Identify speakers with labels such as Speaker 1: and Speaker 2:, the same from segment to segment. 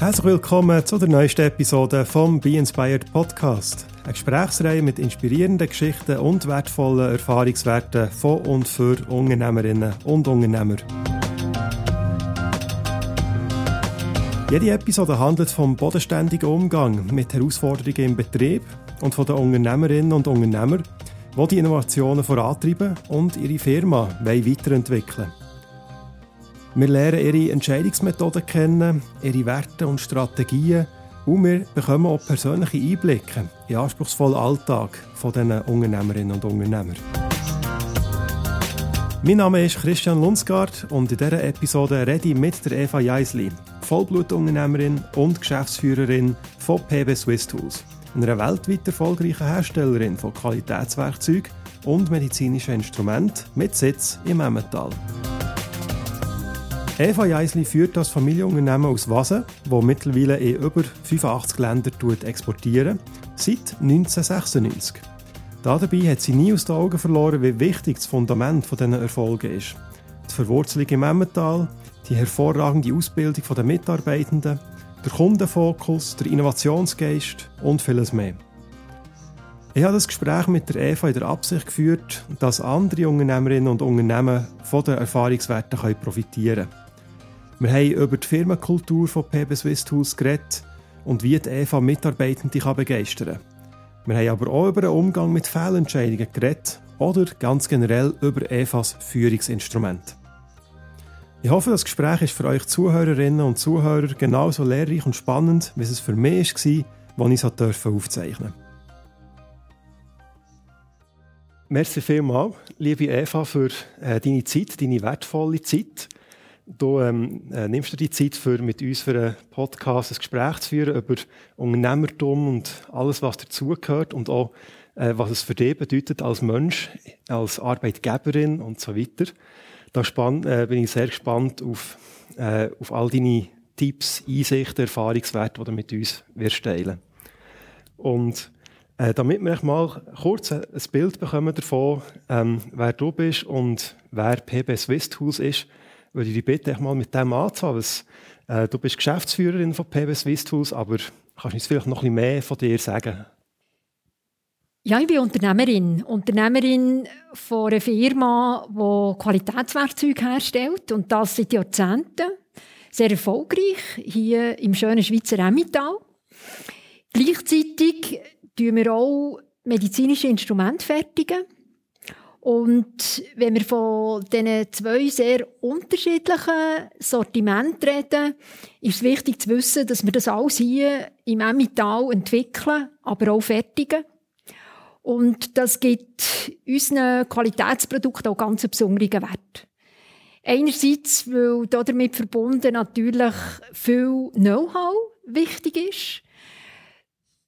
Speaker 1: Herzlich willkommen zu der neuesten Episode vom Be Inspired Podcast. Eine Gesprächsreihe mit inspirierenden Geschichten und wertvollen Erfahrungswerten von und für Unternehmerinnen und Unternehmer. Jede Episode handelt vom bodenständigen Umgang mit Herausforderungen im Betrieb und von den Unternehmerinnen und Unternehmern, die die Innovationen vorantreiben und ihre Firma weiterentwickeln wollen. Wir lernen ihre Entscheidungsmethoden kennen, ihre Werte und Strategien und wir bekommen auch persönliche Einblicke in den anspruchsvollen Alltag von diesen Unternehmerinnen und Unternehmer. Mein Name ist Christian Lunsgaard und in dieser Episode rede ich mit der Eva Jeisli, Vollblutunternehmerin und Geschäftsführerin von PB Swiss Tools, einer weltweit erfolgreichen Herstellerin von Qualitätswerkzeugen und medizinischen Instrumenten mit Sitz im Emmental. Eva Jeisli führt das Familienunternehmen aus Wasen, das mittlerweile in über 85 Länder exportiert, seit 1996. Dabei hat sie nie aus den Augen verloren, wie wichtig das Fundament dieser Erfolge ist. Die Verwurzelung im Emmental, die hervorragende Ausbildung der Mitarbeitenden, der Kundenfokus, der Innovationsgeist und vieles mehr. Ich habe das Gespräch mit der Eva in der Absicht geführt, dass andere Unternehmerinnen und Unternehmen von den Erfahrungswerten profitieren können. Wir haben über die Firmenkultur von PB Swiss Tools geredet und wie die Eva Mitarbeitende begeistern kann. Wir haben aber auch über den Umgang mit Fehlentscheidungen geredet oder ganz generell über Evas Führungsinstrument. Ich hoffe, das Gespräch ist für euch Zuhörerinnen und Zuhörer genauso lehrreich und spannend, wie es für mich war, als ich es aufzeichnen durfte. Merci vielmals, liebe Eva, für äh, deine Zeit, deine wertvolle Zeit. Du ähm, äh, nimmst dir die Zeit, für mit uns für einen Podcast ein Gespräch zu führen über Unternehmertum und alles, was dazugehört und auch, äh, was es für dich bedeutet als Mensch, als Arbeitgeberin und so weiter. Da äh, bin ich sehr gespannt auf, äh, auf all deine Tipps, Einsichten, Erfahrungswerte, die du mit uns wirst teilen Und äh, damit wir mal kurz ein Bild bekommen davon, ähm, wer du bist und wer PB Swiss Tools ist, würde ich dich bitten, mal mit dem anzufangen. Äh, du bist Geschäftsführerin von PB Swiss Tools, aber kannst du uns vielleicht noch ein bisschen mehr von dir sagen?
Speaker 2: Ja, ich bin Unternehmerin. Unternehmerin von einer Firma, die Qualitätswerkzeuge herstellt und das seit Jahrzehnten. Sehr erfolgreich hier im schönen Schweizer Emmental. Gleichzeitig fertigen wir auch medizinische Instrumente fertigen. Und wenn wir von diesen zwei sehr unterschiedlichen Sortimenten reden, ist es wichtig zu wissen, dass wir das alles hier im Emmental entwickeln, aber auch fertigen. Und das gibt unseren Qualitätsprodukten auch ganz besonderen Wert. Einerseits, weil damit verbunden natürlich viel Know-how wichtig ist.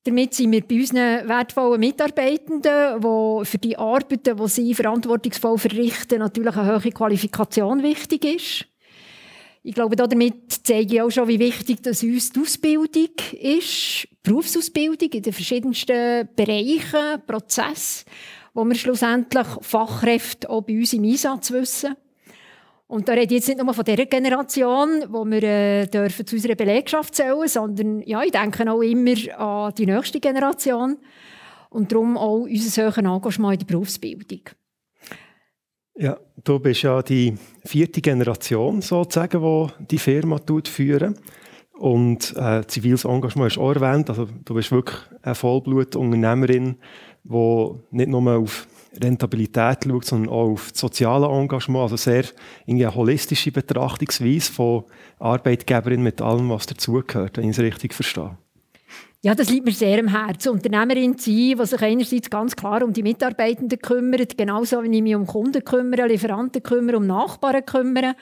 Speaker 2: Damit sind wir bei unseren wertvollen Mitarbeitenden, die für die Arbeiten, die sie verantwortungsvoll verrichten, natürlich eine hohe Qualifikation wichtig ist. Ich glaube, damit zeige ich auch schon, wie wichtig das uns die Ausbildung ist, Berufsausbildung in den verschiedensten Bereichen, Prozessen, wo wir schlussendlich Fachkräfte auch bei uns im Einsatz wissen. Und da rede ich jetzt nicht nur von dieser Generation, wo wir äh, dürfen zu unserer Belegschaft zählen, sondern ja, ich denke auch immer an die nächste Generation und darum auch unser höheres Engagement in der Berufsbildung.
Speaker 1: Ja, du bist ja die vierte Generation sozusagen, die die Firma führen und äh, ziviles Engagement ist auch erwähnt. Also du bist wirklich eine Vollblutunternehmerin, die nicht nur auf Rentabilität schaut, sondern auch auf das soziale Engagement, also sehr eine holistische Betrachtungsweise von Arbeitgeberin mit allem, was dazugehört, wenn ich es richtig verstehe.
Speaker 2: Ja, das liegt mir sehr am Herzen. Unternehmerin zu sein, die sich einerseits ganz klar um die Mitarbeitenden kümmert, genauso wie ich mich um Kunden kümmere, Lieferanten kümmere, um Nachbarn kümmere.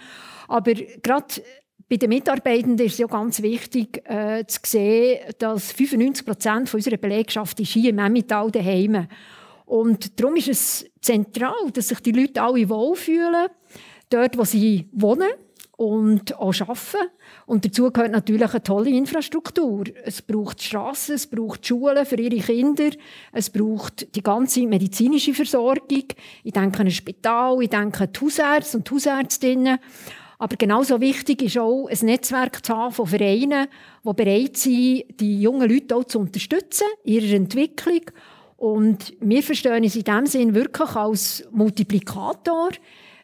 Speaker 2: Aber gerade bei den Mitarbeitenden ist es ja ganz wichtig äh, zu sehen, dass 95 Prozent unserer Belegschaft ist hier im Emmental daheim ist. Und darum ist es zentral, dass sich die Leute alle wohlfühlen, dort, wo sie wohnen und auch arbeiten. Und dazu gehört natürlich eine tolle Infrastruktur. Es braucht Straßen, es braucht Schulen für ihre Kinder, es braucht die ganze medizinische Versorgung. Ich denke an ein Spital, ich denke an die Hausärzte und die Hausärztinnen. Aber genauso wichtig ist auch, ein Netzwerk zu haben von Vereinen, die bereit sind, die jungen Leute auch zu unterstützen, in ihrer Entwicklung. Und wir verstehen es in diesem Sinn wirklich als Multiplikator,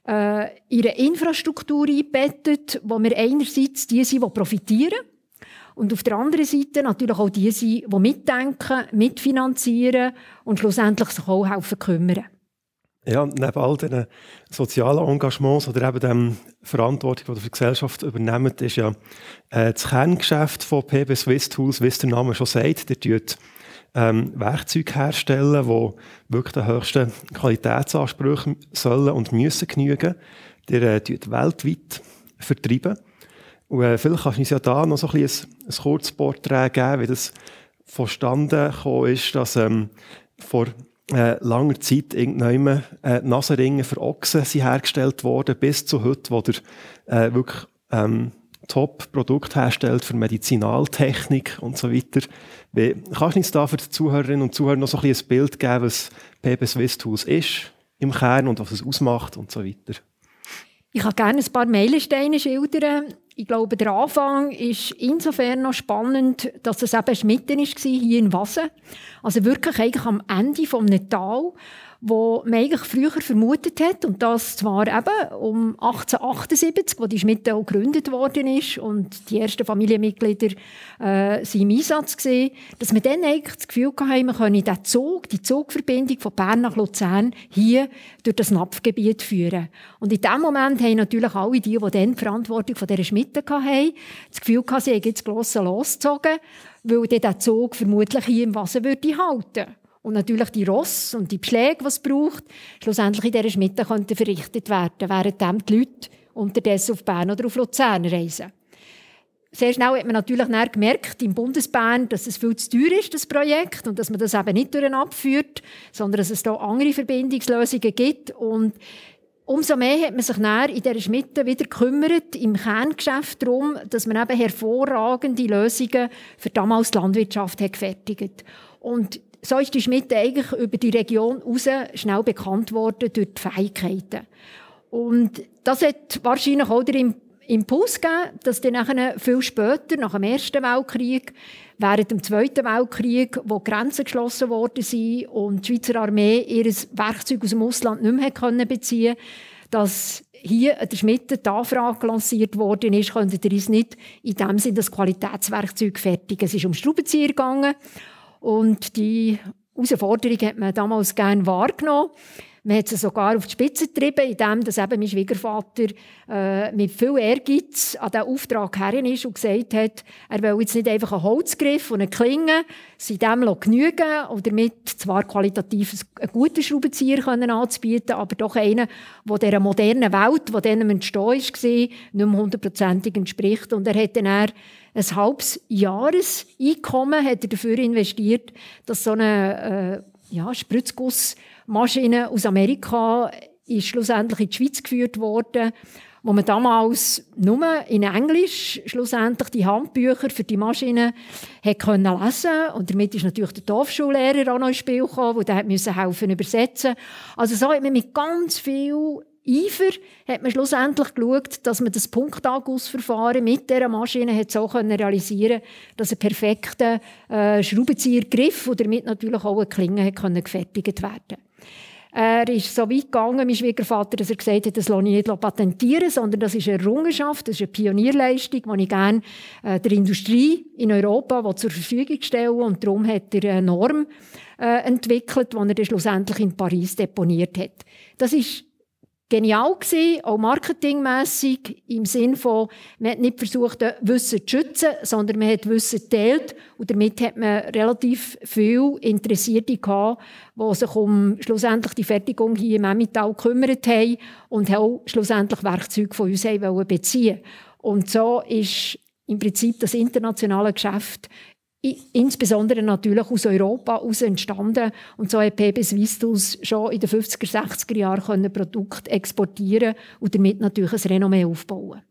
Speaker 2: äh, ihre Infrastruktur einbettet, wo wir einerseits die sind, die profitieren, und auf der anderen Seite natürlich auch die sind, die mitdenken, mitfinanzieren und schlussendlich sich auch helfen kümmern.
Speaker 1: Ja, neben all diesen sozialen Engagements oder eben dem Verantwortung, die die Gesellschaft übernehmen, ist ja äh, das Kerngeschäft von PB Swiss Tools, wie es der Name schon sagt, der tut ähm, Werkzeuge herstellen, die wirklich den höchsten Qualitätsansprüchen sollen und müssen genügen. Die äh, weltweit vertreiben. Und äh, vielleicht kannst du uns ja da noch so ein, ein, ein Kurzporträt geben, wie das verstanden ist, dass ähm, vor äh, langer Zeit irgendwann äh, Nasenringe für Ochsen sind hergestellt worden, bis zu heute, wo der äh, wirklich ähm, Top-Produkt herstellt für Medizinaltechnik und so weiter. Wie, kannst du uns da für die Zuhörerinnen und Zuhörer noch so ein, ein Bild geben, was PB Swiss Tools ist im Kern und was es ausmacht und so weiter?
Speaker 2: Ich kann gerne ein paar Meilensteine schildern. Ich glaube, der Anfang ist insofern noch spannend, dass es eben mitten war, hier in Wasen. Also wirklich eigentlich am Ende des Tal wo man eigentlich früher vermutet hat, und das zwar eben um 1878, wo die Schmiede auch gegründet worden ist und die ersten Familienmitglieder äh, sind im Einsatz gesehen, dass wir dann eigentlich das Gefühl hatten, wir können den Zug, die Zugverbindung von Bern nach Luzern hier durch das Napfgebiet führen. Und in dem Moment haben natürlich alle die, die dann die Verantwortung von dieser Schmiede hatten, das Gefühl gehabt, sie haben jetzt Grossen losgezogen, weil der Zug vermutlich hier im Wasser würde halten und natürlich die Ross und die Pflege, die es braucht, schlussendlich in dieser Schmiede könnten verrichtet werden, während die Leute unterdessen auf Bern oder auf Luzern reisen. Sehr schnell hat man natürlich gemerkt im Bundesbahn, dass es viel zu teuer ist, das Projekt, und dass man das eben nicht durch abführt, sondern dass es da andere Verbindungslösungen gibt. Und umso mehr hat man sich näher in dieser Schmiede wieder gekümmert, im Kerngeschäft darum, dass man eben hervorragende Lösungen für damals die Landwirtschaft hat gefertigt. Und so ist die Schmiede eigentlich über die Region raus schnell bekannt worden durch die Fähigkeiten. Und das hat wahrscheinlich auch den Impuls gegeben, dass dann nachher viel später, nach dem Ersten Weltkrieg, während dem Zweiten Weltkrieg, wo Grenzen geschlossen worden sind und die Schweizer Armee ihr Werkzeug aus dem Ausland nicht mehr können beziehen dass hier an der Schmiede die Anfrage lanciert worden ist, könntet ihr uns nicht in dem Sinne das Qualitätswerkzeug fertigen. Es ist um Schraubenzieher gegangen und die Herausforderung hat man damals gerne wahrgenommen. Man hat sie sogar auf die Spitze getrieben, indem dass eben mein Schwiegervater äh, mit viel Ehrgeiz an diesen Auftrag herin ist und gesagt hat, er will jetzt nicht einfach einen Holzgriff und eine Klinge, sie dem genügen und damit zwar qualitativ einen guten Schraubenzieher können anzubieten, aber doch einen, der dieser modernen Welt, die dann entstehen ist, nicht mehr hundertprozentig entspricht. Und er hat dann ein halbes Jahreseinkommen hat er dafür investiert, dass so eine äh, ja, Spritzgussmaschine aus Amerika ist schlussendlich in die Schweiz geführt worden, wo man damals nur in Englisch schlussendlich die Handbücher für die Maschine hat können lesen und damit ist natürlich der Dorfschullehrer auch noch ins Spiel gekommen, der musste helfen übersetzen. Also so hat man mit ganz viel Eifer hat man schlussendlich geschaut, dass man das Punktangussverfahren mit dieser Maschine hat so realisieren konnte, dass ein perfekter äh, Schraubenziehergriff und damit natürlich auch eine Klinge hat können gefertigt werden er ist so weit gegangen, mein Schwiegervater, dass er gesagt hat, das lasse ich nicht patentieren, sondern das ist eine Errungenschaft, das ist eine Pionierleistung, die ich gerne äh, der Industrie in Europa zur Verfügung stelle. Und darum hat er eine Norm äh, entwickelt, die er dann schlussendlich in Paris deponiert hat. Das ist genial gewesen, auch marketingmässig im Sinn von, man hat nicht versucht, Wissen zu schützen, sondern man hat Wissen geteilt und damit hat man relativ viel Interessierte gehabt, die sich um schlussendlich die Fertigung hier im Emmental gekümmert haben und auch schlussendlich Werkzeuge von uns haben beziehen. Und so ist im Prinzip das internationale Geschäft insbesondere natürlich aus Europa aus entstanden. Und so hat PB Swistus schon in den 50er, 60er Jahren Produkte exportieren und damit natürlich ein Renommee aufbauen.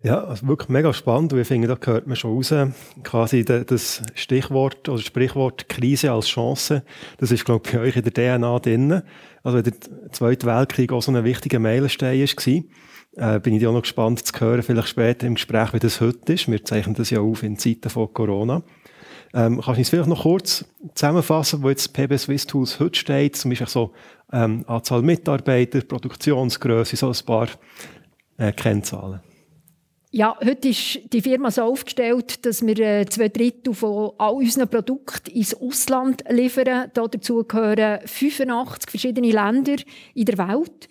Speaker 1: Ja, also wirklich mega spannend. Und ich finde, da gehört man schon raus, quasi das Stichwort oder Sprichwort Krise als Chance. Das ist, glaube ich, bei euch in der DNA drin. Also, wenn der Zweite Weltkrieg auch so ein wichtiger Meilenstein war, äh, bin ich auch noch gespannt zu hören, vielleicht später im Gespräch, wie das heute ist. Wir zeichnen das ja auf in Zeiten von Corona. Ähm, kannst du uns vielleicht noch kurz zusammenfassen, wo jetzt PB Swiss Tools heute steht? Zum Beispiel so ähm, Anzahl Mitarbeiter, Produktionsgröße, so ein paar äh, Kennzahlen.
Speaker 2: Ja, heute ist die Firma so aufgestellt, dass wir äh, zwei Drittel von all unseren Produkten ins Ausland liefern. Dazu gehören 85 verschiedene Länder in der Welt.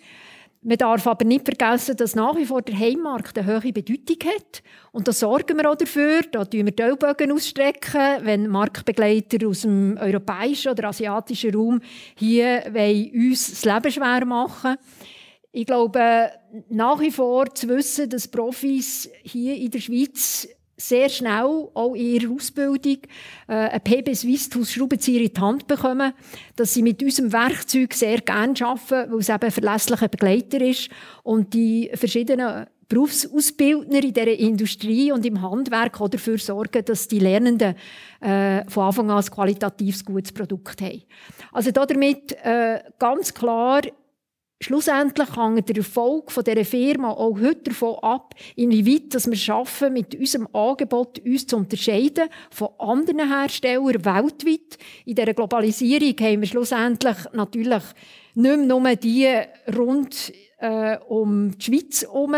Speaker 2: Man darf aber nicht vergessen, dass nach wie vor der Heimmarkt eine hohe Bedeutung hat. Und da sorgen wir auch dafür, da tun wir die Ellbogen ausstrecken, wenn Marktbegleiter aus dem europäischen oder asiatischen Raum hier uns das Leben schwer machen Ich glaube, nach wie vor zu wissen, dass Profis hier in der Schweiz sehr schnell auch in ihrer Ausbildung äh, ein PB Swiss Schraubenzieher in die Hand bekommen, dass sie mit unserem Werkzeug sehr gerne arbeiten, weil es eben ein verlässlicher Begleiter ist und die verschiedenen Berufsausbildner in dieser Industrie und im Handwerk auch dafür sorgen, dass die Lernenden äh, von Anfang an ein qualitativ gutes Produkt haben. Also damit äh, ganz klar Schlussendlich hängt der Erfolg dieser Firma auch heute davon ab, inwieweit wir es schaffen, mit unserem Angebot uns zu unterscheiden von anderen Herstellern weltweit. In dieser Globalisierung haben wir schlussendlich natürlich nicht mehr nur die rund äh, um die Schweiz herum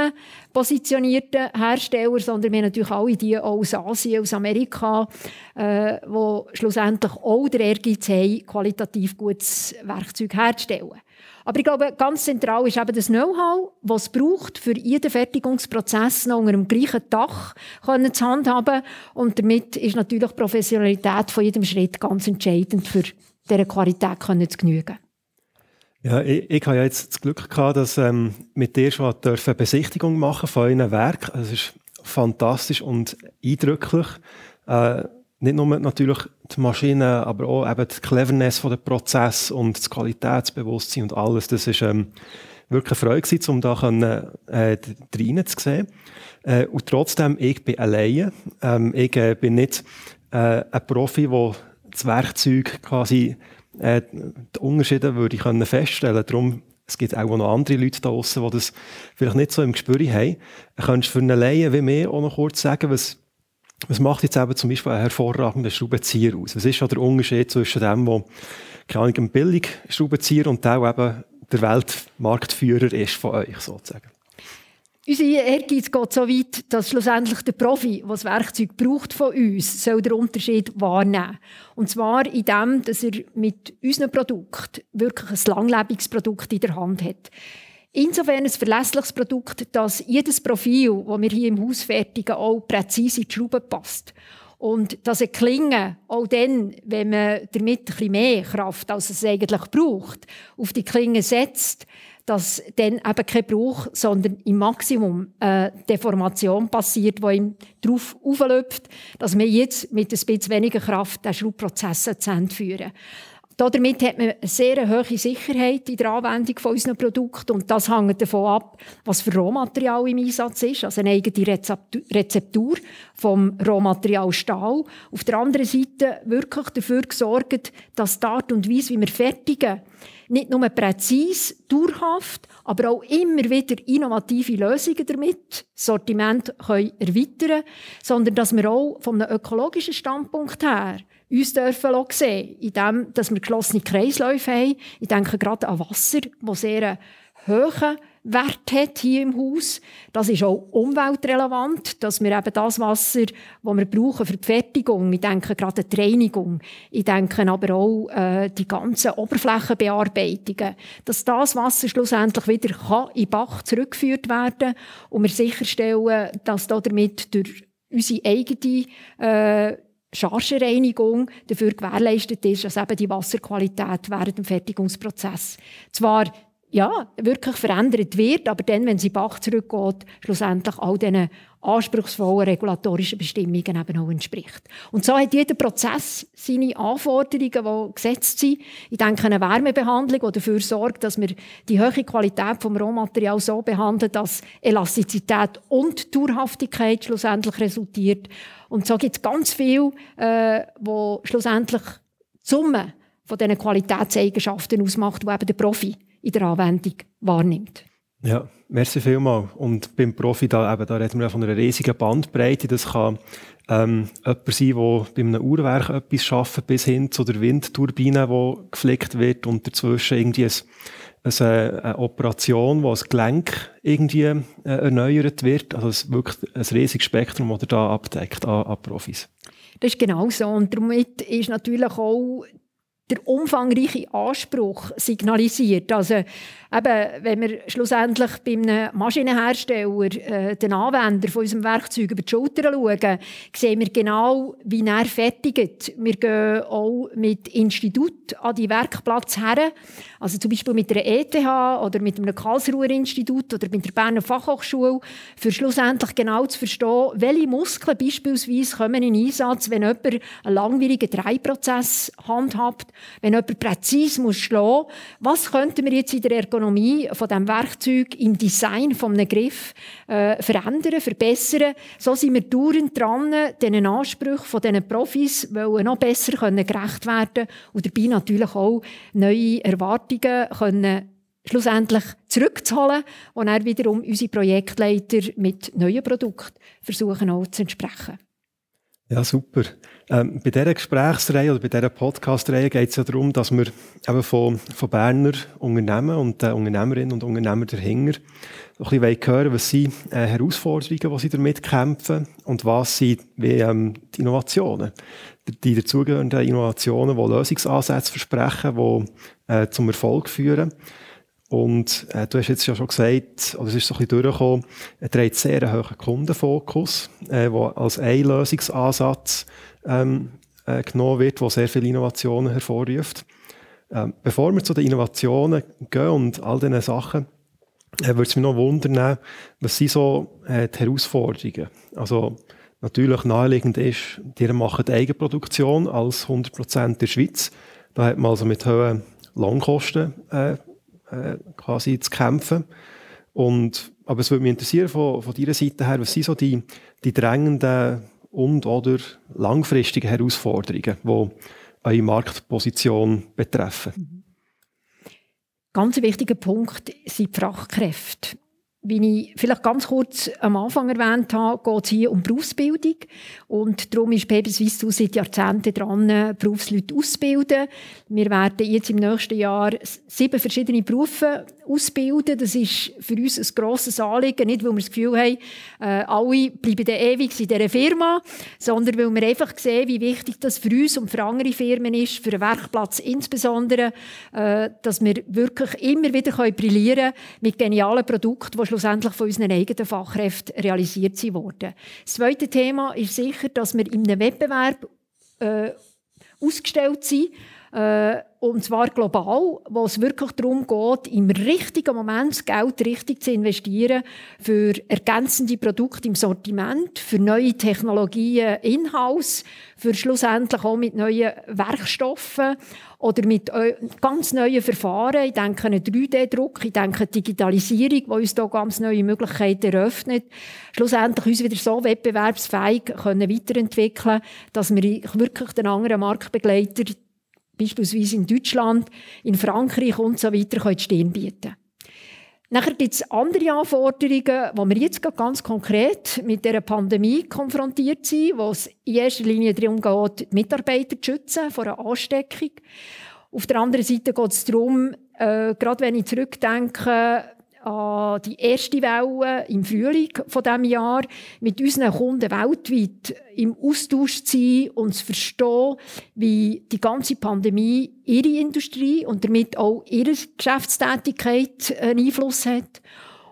Speaker 2: positionierten Hersteller, sondern wir haben natürlich alle die aus Asien, aus Amerika, äh, die schlussendlich auch der Ehrgeiz haben, qualitativ gutes Werkzeug herzustellen. Aber ich glaube, ganz zentral ist eben das Know-how, was es braucht, für jeden Fertigungsprozess noch unter dem gleichen Dach zu handhaben. Und damit ist natürlich die Professionalität von jedem Schritt ganz entscheidend, für dieser Qualität zu genügen.
Speaker 1: Ja, ich, ich habe ja jetzt das Glück gehabt, dass ähm, mit dir schon eine Besichtigung machen von euren Werk. Es ist fantastisch und eindrücklich. Äh, nicht nur natürlich die Maschine, aber auch eben die Cleverness von dem Prozess und das Qualitätsbewusstsein und alles. Das ist ähm, wirklich eine Freude gewesen, um da können, äh, zu sehen. Äh, und trotzdem, ich bin alleine. Ähm, ich äh, bin nicht äh, ein Profi, der das Werkzeug quasi äh, die Unterschiede würde ich können feststellen. Darum es gibt auch noch andere Leute da draußen, die das vielleicht nicht so im Gespür haben. Könntest du für eine Laie wie mir auch noch kurz sagen, was was macht jetzt eben zum Beispiel einen hervorragenden Schraubenzieher aus? Was ist schon der Unterschied zwischen dem, wo keine Ahnung, ein billig Schraubenzieher und der, der eben der Weltmarktführer ist von euch sozusagen?
Speaker 2: Unser Ehrgeiz geht so weit, dass schlussendlich der Profi, der das Werkzeug braucht von uns, soll den Unterschied wahrnehmen. Und zwar in dem, dass er mit unserem Produkt wirklich ein langlebiges Produkt in der Hand hat. Insofern ein verlässliches Produkt, dass jedes Profil, das wir hier im Haus fertigen, auch präzise in die Schraube passt. Und dass ein Klingen, auch dann, wenn man damit ein mehr Kraft, als es eigentlich braucht, auf die Klinge setzt, dass dann eben kein Bruch, sondern im Maximum eine Deformation passiert, die ihm darauf aufläuft, dass wir jetzt mit ein bisschen weniger Kraft den Schraubprozess zu Ende führen. Damit hat man eine sehr hohe Sicherheit in der Anwendung von unseren Produkten und das hängt davon ab, was für Rohmaterial im Einsatz ist, also eine eigene Rezeptur vom Rohmaterial Stahl. Auf der anderen Seite wirklich dafür gesorgt, dass die Art und Weise, wie wir fertigen, nicht nur präzise, dauerhaft, aber auch immer wieder innovative Lösungen damit, Sortiment können erweitern, sondern dass wir auch von einem ökologischen Standpunkt her uns dürfen sehen, indem dass wir geschlossene Kreisläufe haben. Ich denke gerade an Wasser, das sehr hohen Wert hat hier im Haus. Das ist auch umweltrelevant, dass wir eben das Wasser, das wir brauchen für die Fertigung, ich denke gerade an die Reinigung, ich denke aber auch äh, die ganzen Oberflächenbearbeitungen, dass das Wasser schlussendlich wieder kann in den Bach zurückgeführt werden und wir sicherstellen, dass damit durch unsere eigene äh, Chargenreinigung dafür gewährleistet ist, dass eben die Wasserqualität während dem Fertigungsprozess zwar ja, wirklich verändert wird, aber dann, wenn sie Bach zurückgeht, schlussendlich all diesen anspruchsvollen regulatorischen Bestimmungen eben auch entspricht. Und so hat jeder Prozess seine Anforderungen, die gesetzt sind. Ich denke eine Wärmebehandlung, die dafür sorgt, dass wir die hohe Qualität des Rohmaterials so behandeln, dass Elastizität und Dauerhaftigkeit schlussendlich resultiert. Und so gibt es ganz viel, äh, wo schlussendlich die Summe von diesen Qualitätseigenschaften ausmacht, die eben der Profi in der Anwendung wahrnimmt.
Speaker 1: Ja, merci vielmals. Und beim Profi, da, eben, da reden wir von einer riesigen Bandbreite. Das kann ähm, jemand sein, der bei einem Uhrwerk etwas schafft, bis hin zu der Windturbine, die geflickt wird und dazwischen irgendwie ein, eine, eine Operation, wo das Gelenk irgendwie äh, erneuert wird. Also es ist wirklich ein riesiges Spektrum, das er da abdeckt an, an Profis.
Speaker 2: Das ist genau so. Und damit ist natürlich auch der umfangreiche Anspruch signalisiert. Also eben, wenn wir schlussendlich bei einem Maschinenhersteller äh, den Anwender von unserem Werkzeug über die Schulter schauen, sehen wir genau, wie er fertigt. Wir gehen auch mit Institut an die Werkplatz her, also zum Beispiel mit der ETH oder mit einem Karlsruher Institut oder mit der Berner Fachhochschule, für schlussendlich genau zu verstehen, welche Muskeln beispielsweise kommen in Einsatz, wenn jemand einen langwierigen Dreiprozess handhabt, wenn jemand präzise muss schlagen. Was könnten wir jetzt in der Ergonomie von dem Werkzeug im Design von einem Griff äh, verändern, verbessern. So sind wir dauernd dran, diesen Ansprüchen von diesen Profis wollen noch besser können gerecht werden und dabei natürlich auch neue Erwartungen können schlussendlich zurückzuholen und dann wiederum unsere Projektleiter mit neuen Produkten versuchen auch zu entsprechen.
Speaker 1: Ja, super. Ähm, bei dieser Gesprächsreihe oder bei dieser Podcast-Reihe geht es ja darum, dass wir eben von, von Berner Unternehmen und äh, Unternehmerinnen und Unternehmer dahinter ein bisschen hören was sind äh, Herausforderungen, die sie damit kämpfen und was sind wie, ähm, die Innovationen, die dazugehörenden Innovationen, die Lösungsansätze versprechen, die äh, zum Erfolg führen. Und äh, du hast jetzt ja schon gesagt, oder es ist so ein bisschen durchgekommen, er trägt sehr einen hohen Kundenfokus, äh, als ein Lösungsansatz ähm, äh, genommen wird, der sehr viele Innovationen hervorruft. Ähm, bevor wir zu den Innovationen gehen und all diesen Sachen, äh, würde es mich noch wundern, was sind so äh, die Herausforderungen? Also natürlich naheliegend ist, die machen Eigenproduktion als 100% in der Schweiz. Da hat man also mit hohen Lohnkosten äh, äh, quasi zu kämpfen. Und, aber es würde mich interessieren von, von deiner Seite her, was sind so die, die drängenden und oder langfristige Herausforderungen, die eure Marktposition betreffen?
Speaker 2: Ganz wichtiger Punkt sind die Fachkräfte. Wie ich vielleicht ganz kurz am Anfang erwähnt habe, geht es hier um Berufsbildung. Und darum ist Baby seit Jahrzehnten dran, Berufsleute auszubilden. Wir werden jetzt im nächsten Jahr sieben verschiedene Berufe ausbilden. Das ist für uns ein grosses Anliegen. Nicht, weil wir das Gefühl haben, äh, alle bleiben dann ewig in dieser Firma, sondern weil wir einfach sehen, wie wichtig das für uns und für andere Firmen ist, für den Werkplatz insbesondere, äh, dass wir wirklich immer wieder brillieren können mit genialen Produkten, die schlussendlich von unseren eigenen Fachkräften realisiert wurden. Das zweite Thema ist sicher, dass wir in einem Wettbewerb äh, ausgestellt sind, äh, und zwar global, wo es wirklich darum geht, im richtigen Moment das Geld richtig zu investieren für ergänzende Produkte im Sortiment, für neue Technologien in-house, für schlussendlich auch mit neuen Werkstoffen oder mit ganz neuen Verfahren. Ich denke an 3D-Druck, ich denke an Digitalisierung, die uns da ganz neue Möglichkeiten eröffnet. Schlussendlich uns wieder so wettbewerbsfähig können weiterentwickeln, dass wir wirklich den anderen Marktbegleiter beispielsweise in Deutschland, in Frankreich und so weiter, können die bieten. Nachher gibt es andere Anforderungen, wo wir jetzt ganz konkret mit der Pandemie konfrontiert sind, wo es in erster Linie darum geht, die Mitarbeiter zu schützen vor einer Ansteckung. Auf der anderen Seite geht es darum, äh, gerade wenn ich zurückdenke, an die erste Welle im Frühling von diesem Jahr mit unseren Kunden weltweit im Austausch zu sein und zu verstehen, wie die ganze Pandemie ihre Industrie und damit auch ihre Geschäftstätigkeit einen Einfluss hat.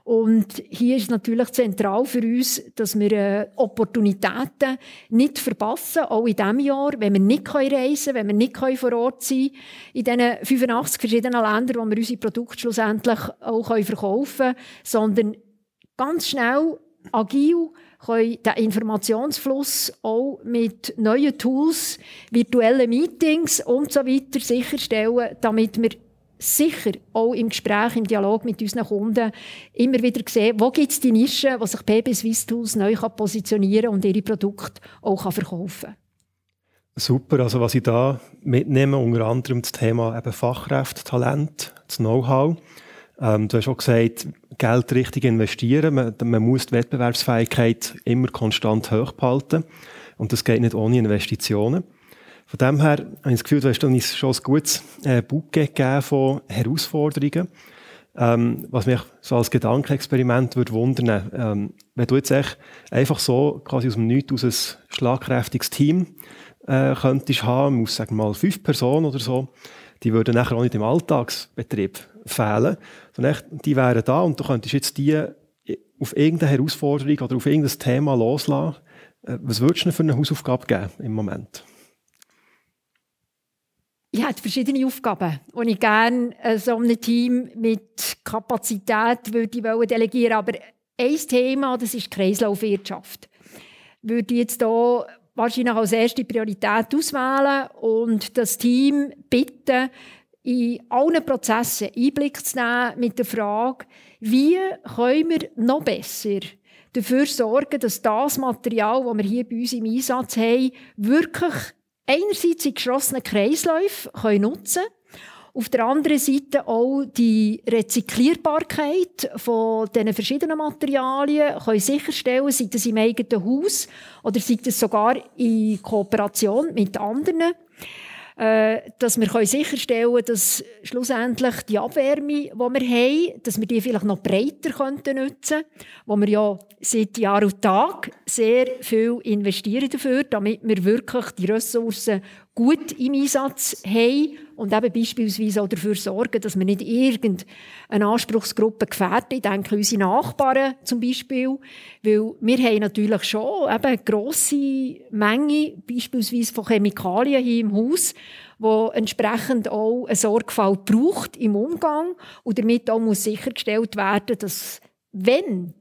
Speaker 2: Und hier ist natürlich zentral für uns, dass wir äh, Opportunitäten nicht verpassen, auch in diesem Jahr, wenn wir nicht reisen können, wenn wir nicht vor Ort sein können, in diesen 85 verschiedenen Ländern, wo wir unsere Produkte schlussendlich auch verkaufen können, sondern ganz schnell, agil, können den Informationsfluss auch mit neuen Tools, virtuellen Meetings und so weiter sicherstellen, damit wir sicher auch im Gespräch, im Dialog mit unseren Kunden immer wieder sehen, wo gibt es die Nischen, wo sich PB Swiss Tools neu positionieren kann und ihre Produkte auch verkaufen kann.
Speaker 1: Super, also was ich da mitnehme, unter anderem das Thema eben Fachkräfte, Talent, das Know-how. Ähm, du hast auch gesagt, Geld richtig investieren. Man, man, muss die Wettbewerbsfähigkeit immer konstant hochhalten. Und das geht nicht ohne Investitionen. Von dem her habe ich das Gefühl, du hast uns schon ein gutes äh, Bouquet gegeben von Herausforderungen. Ähm, was mich so als Gedankenexperiment würde wundern, ähm, wenn du jetzt echt einfach so quasi aus dem Nichts aus ein schlagkräftiges Team äh, könntest haben, muss sagen mal fünf Personen oder so, die würden nachher auch nicht im Alltagsbetrieb fehlen, sondern echt, die wären da und du könntest jetzt die auf irgendeine Herausforderung oder auf irgendein Thema loslassen. Äh, was würdest du für eine Hausaufgabe geben im Moment?
Speaker 2: Ich habe verschiedene Aufgaben, die ich gerne äh, so einem Team mit Kapazität würde delegieren Aber ein Thema, das ist die Kreislaufwirtschaft. Würde ich jetzt hier wahrscheinlich als erste Priorität auswählen und das Team bitten, in allen Prozessen Einblick zu nehmen mit der Frage, wie können wir noch besser dafür sorgen, dass das Material, das wir hier bei uns im Einsatz haben, wirklich einerseits in geschlossenen Kreisläufen können nutzen auf der anderen Seite auch die Rezyklierbarkeit von diesen verschiedenen Materialien können sicherstellen, sei das im eigenen Haus oder sei das sogar in Kooperation mit anderen. Äh, dass wir sicherstellen können, dass schlussendlich die Abwärme, die wir haben, dass wir die vielleicht noch breiter nutzen könnten, wo wir ja seit Jahr und Tag sehr viel investieren dafür, damit wir wirklich die Ressourcen gut im Einsatz haben und eben beispielsweise auch dafür sorgen, dass wir nicht irgendeine Anspruchsgruppe gefährden. Ich denke unsere Nachbarn zum Beispiel, weil wir haben natürlich schon eben eine grosse Menge beispielsweise von Chemikalien hier im Haus, wo entsprechend auch eine Sorgfalt braucht im Umgang und damit auch muss sichergestellt werden, dass wenn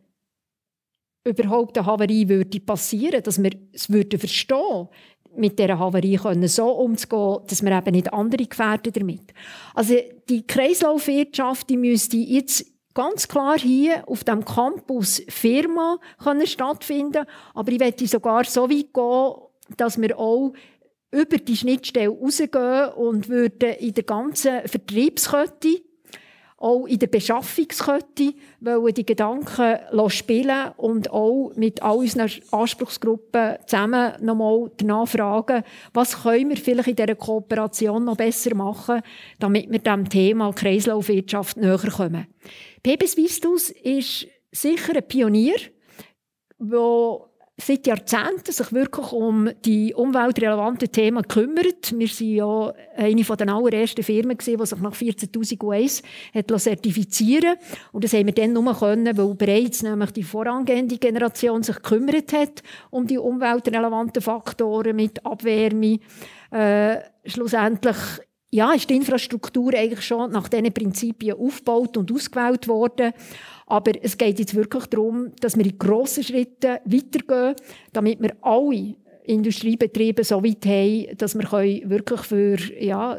Speaker 2: überhaupt eine Havarie würde passieren, dass wir es würden verstehen, mit dieser Havarie können, so umzugehen, dass wir eben nicht andere gefährden damit. Also die Kreislaufwirtschaft, die müsste jetzt ganz klar hier auf dem Campus Firma können stattfinden, aber ich möchte sogar so weit gehen, dass wir auch über die Schnittstelle rausgehen und würden in der ganzen Vertriebskette auch in der Beschaffungskette wollen die Gedanken spielen und auch mit all unseren Anspruchsgruppen zusammen nochmal danach fragen, was können wir vielleicht in dieser Kooperation noch besser machen, damit wir dem Thema Kreislaufwirtschaft näher kommen. PB Swistus ist sicher ein Pionier, der seit Jahrzehnten sich wirklich um die umweltrelevanten Themen kümmert. Wir sind ja eine den allerersten Firmen die sich nach 14.001 hat zertifizieren Und das haben wir dann nur können, weil bereits nämlich die vorangehende Generation sich gekümmert hat um die umweltrelevanten Faktoren mit Abwärme. Äh, schlussendlich ja, ist die Infrastruktur eigentlich schon nach diesen Prinzipien aufgebaut und ausgewählt worden. Aber es geht jetzt wirklich darum, dass wir in grossen Schritten weitergehen, damit wir alle Industriebetriebe so weit haben, dass wir wirklich für ja,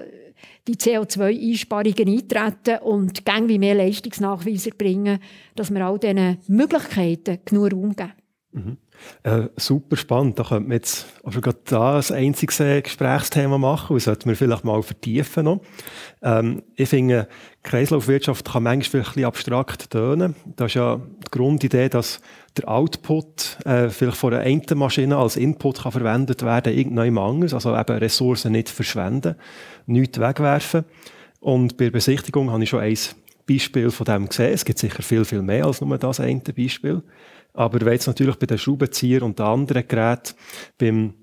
Speaker 2: die CO2-Einsparungen eintreten und gang wie mehr Leistungsnachweise bringen, dass wir all diesen Möglichkeiten genug Raum geben.
Speaker 1: Mhm. Äh, super spannend. Da könnte man jetzt auch schon gerade da ein einziges äh, Gesprächsthema machen. Das sollten wir vielleicht mal vertiefen noch. Ähm, ich finde, Kreislaufwirtschaft kann manchmal ein bisschen abstrakt tönen. Das ist ja die Grundidee, dass der Output äh, vielleicht von einer einen Maschine als Input kann verwendet werden, irgendeinem anders. Also eben Ressourcen nicht verschwenden, nichts wegwerfen. Und bei der Besichtigung habe ich schon ein Beispiel von dem gesehen. Es gibt sicher viel, viel mehr als nur das eine Beispiel. Aber wenn jetzt natürlich bei den Schraubenzieher und anderen Geräten beim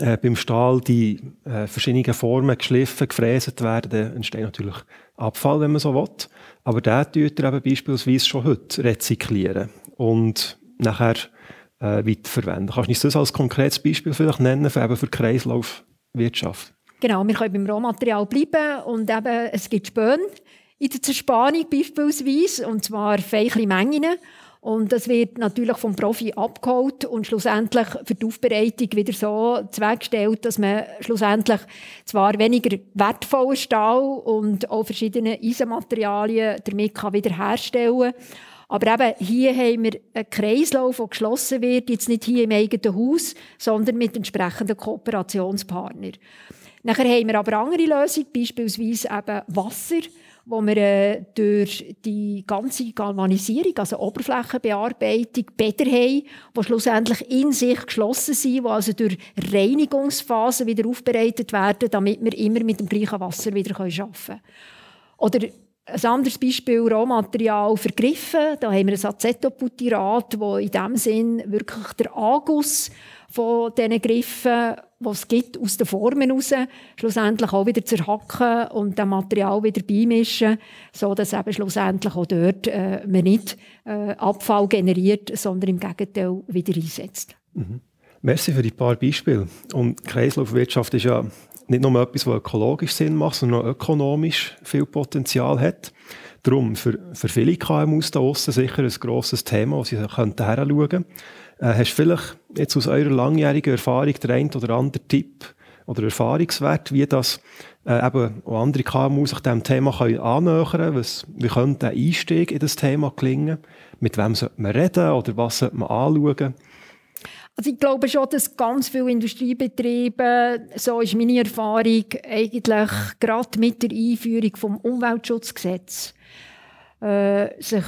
Speaker 1: äh, beim Stahl die äh, verschiedenen Formen geschliffen, gefräset werden, entsteht natürlich Abfall, wenn man so will. Aber der tut er eben beispielsweise schon heute rezyklieren und nachher äh, weiterverwenden. Kannst du uns das als konkretes Beispiel vielleicht nennen für, eben für Kreislaufwirtschaft?
Speaker 2: Genau, wir können beim Rohmaterial bleiben und eben, es gibt Späne in der Zerspannung beispielsweise, und zwar feine Mengen. Und das wird natürlich vom Profi abgeholt und schlussendlich für die Aufbereitung wieder so zweckgestellt, dass man schlussendlich zwar weniger wertvollen Stahl und auch verschiedene Eisenmaterialien damit kann wiederherstellen kann. Aber eben, hier haben wir einen Kreislauf, der geschlossen wird, jetzt nicht hier im eigenen Haus, sondern mit entsprechenden Kooperationspartnern. Nachher haben wir aber andere Lösungen, beispielsweise eben Wasser wo wir äh, durch die ganze Galvanisierung, also Oberflächenbearbeitung, Bäder haben, die schlussendlich in sich geschlossen sind, die also durch Reinigungsphasen wieder aufbereitet werden, damit wir immer mit dem gleichen Wasser wieder arbeiten können. Oder ein anderes Beispiel, Rohmaterial vergriffen. Da haben wir ein Acetobutyrat, wo in dem Sinn wirklich der Anguss von diesen Griffen, die es gibt, aus den Formen heraus, schlussendlich auch wieder zerhacken und das Material wieder beimischen, so dass eben schlussendlich auch dort äh, man nicht äh, Abfall generiert, sondern im Gegenteil wieder einsetzt.
Speaker 1: Mhm. Merci für die paar Beispiele. Und Kreislaufwirtschaft ist ja nicht nur etwas, was ökologisch Sinn macht, sondern auch ökonomisch viel Potenzial hat. Darum für, für viele KMUs da draussen sicher ein grosses Thema, das sie könnten. Äh, hast du vielleicht jetzt aus eurer langjährigen Erfahrung der ein oder andere Tipp oder Erfahrungswert, wie das äh, eben auch andere KMU sich diesem Thema können annähern können? wie könnte ein Einstieg in das Thema gelingen? Mit wem sollte man reden oder was sollte man anschauen?
Speaker 2: Also ich glaube schon, dass ganz viele Industriebetriebe, so ist meine Erfahrung, eigentlich gerade mit der Einführung des Umweltschutzgesetzes äh, sich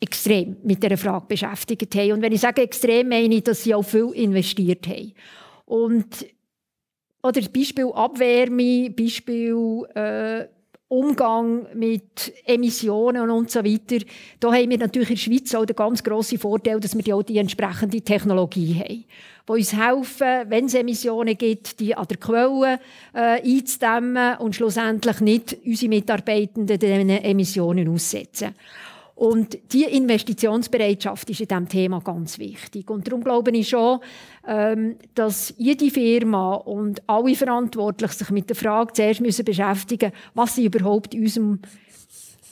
Speaker 2: extrem mit dieser Frage beschäftigt haben. Und wenn ich sage extrem, meine ich, dass sie auch viel investiert haben. Und oder Beispiel Abwärme, Beispiel äh, Umgang mit Emissionen und so weiter. Da haben wir natürlich in der Schweiz auch den ganz grossen Vorteil, dass wir auch die entsprechende Technologie haben, die uns helfen, wenn es Emissionen gibt, die an der Quelle äh, einzudämmen und schlussendlich nicht unsere Mitarbeitenden diesen Emissionen aussetzen. Und die Investitionsbereitschaft ist in diesem Thema ganz wichtig. Und darum glaube ich schon, dass jede Firma und alle Verantwortlichen sich mit der Frage zuerst müssen beschäftigen müssen, was sind überhaupt in unserem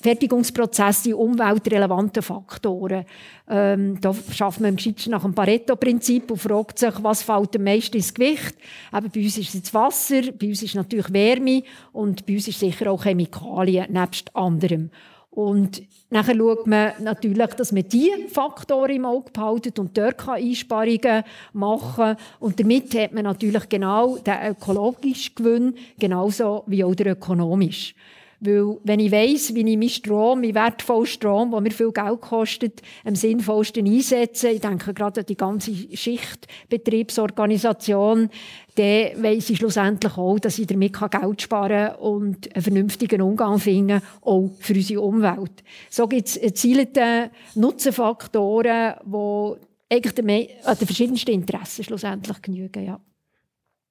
Speaker 2: Fertigungsprozess die umweltrelevanten Faktoren. Ähm, da schafft man im nach dem Pareto-Prinzip und fragt sich, was fällt am meisten ins Gewicht. Eben bei uns ist es Wasser, bei uns ist natürlich Wärme und bei uns ist sicher auch Chemikalien, nebst anderem. Und nachher schaut man natürlich, dass man diese Faktoren im Auge behalten und dort Einsparungen machen kann. Und damit hat man natürlich genau den ökologischen Gewinn, genauso wie auch der ökonomischen. Weil, wenn ich weiss, wie ich meinen Strom, meinen wertvollen Strom, der mir viel Geld kostet, am sinnvollsten einsetze, ich denke gerade an die ganze Schichtbetriebsorganisation, dann weiss ich schlussendlich auch, dass ich damit Geld sparen kann und einen vernünftigen Umgang finden, auch für unsere Umwelt. So gibt es erzielte Nutzenfaktoren, die eigentlich den, den verschiedensten Interessen schlussendlich genügen. Ja.